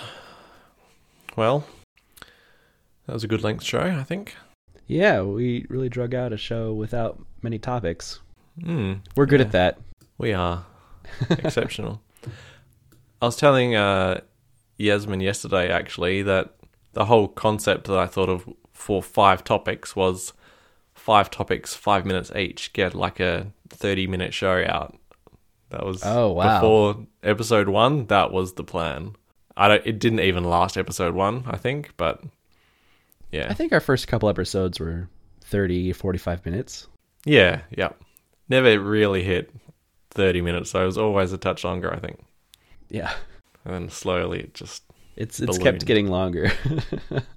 Well, that was a good length show, I think. Yeah, we really drug out a show without many topics. Hmm. We're good Yeah. at that. We are (laughs) exceptional. I was telling uh, Yasmin yesterday, actually, that the whole concept that I thought of for five topics was five topics, five minutes each, get like a 30 minute show out. That was Oh, wow. before episode one. That was the plan. I don't. It didn't even last episode one, I think, but yeah, I think our first couple episodes were 30, 45 minutes. yeah, yeah. Never really hit 30 minutes, so it was always a touch longer, I think. Yeah. And then slowly it just It's it's Ballooned. kept getting longer. (laughs)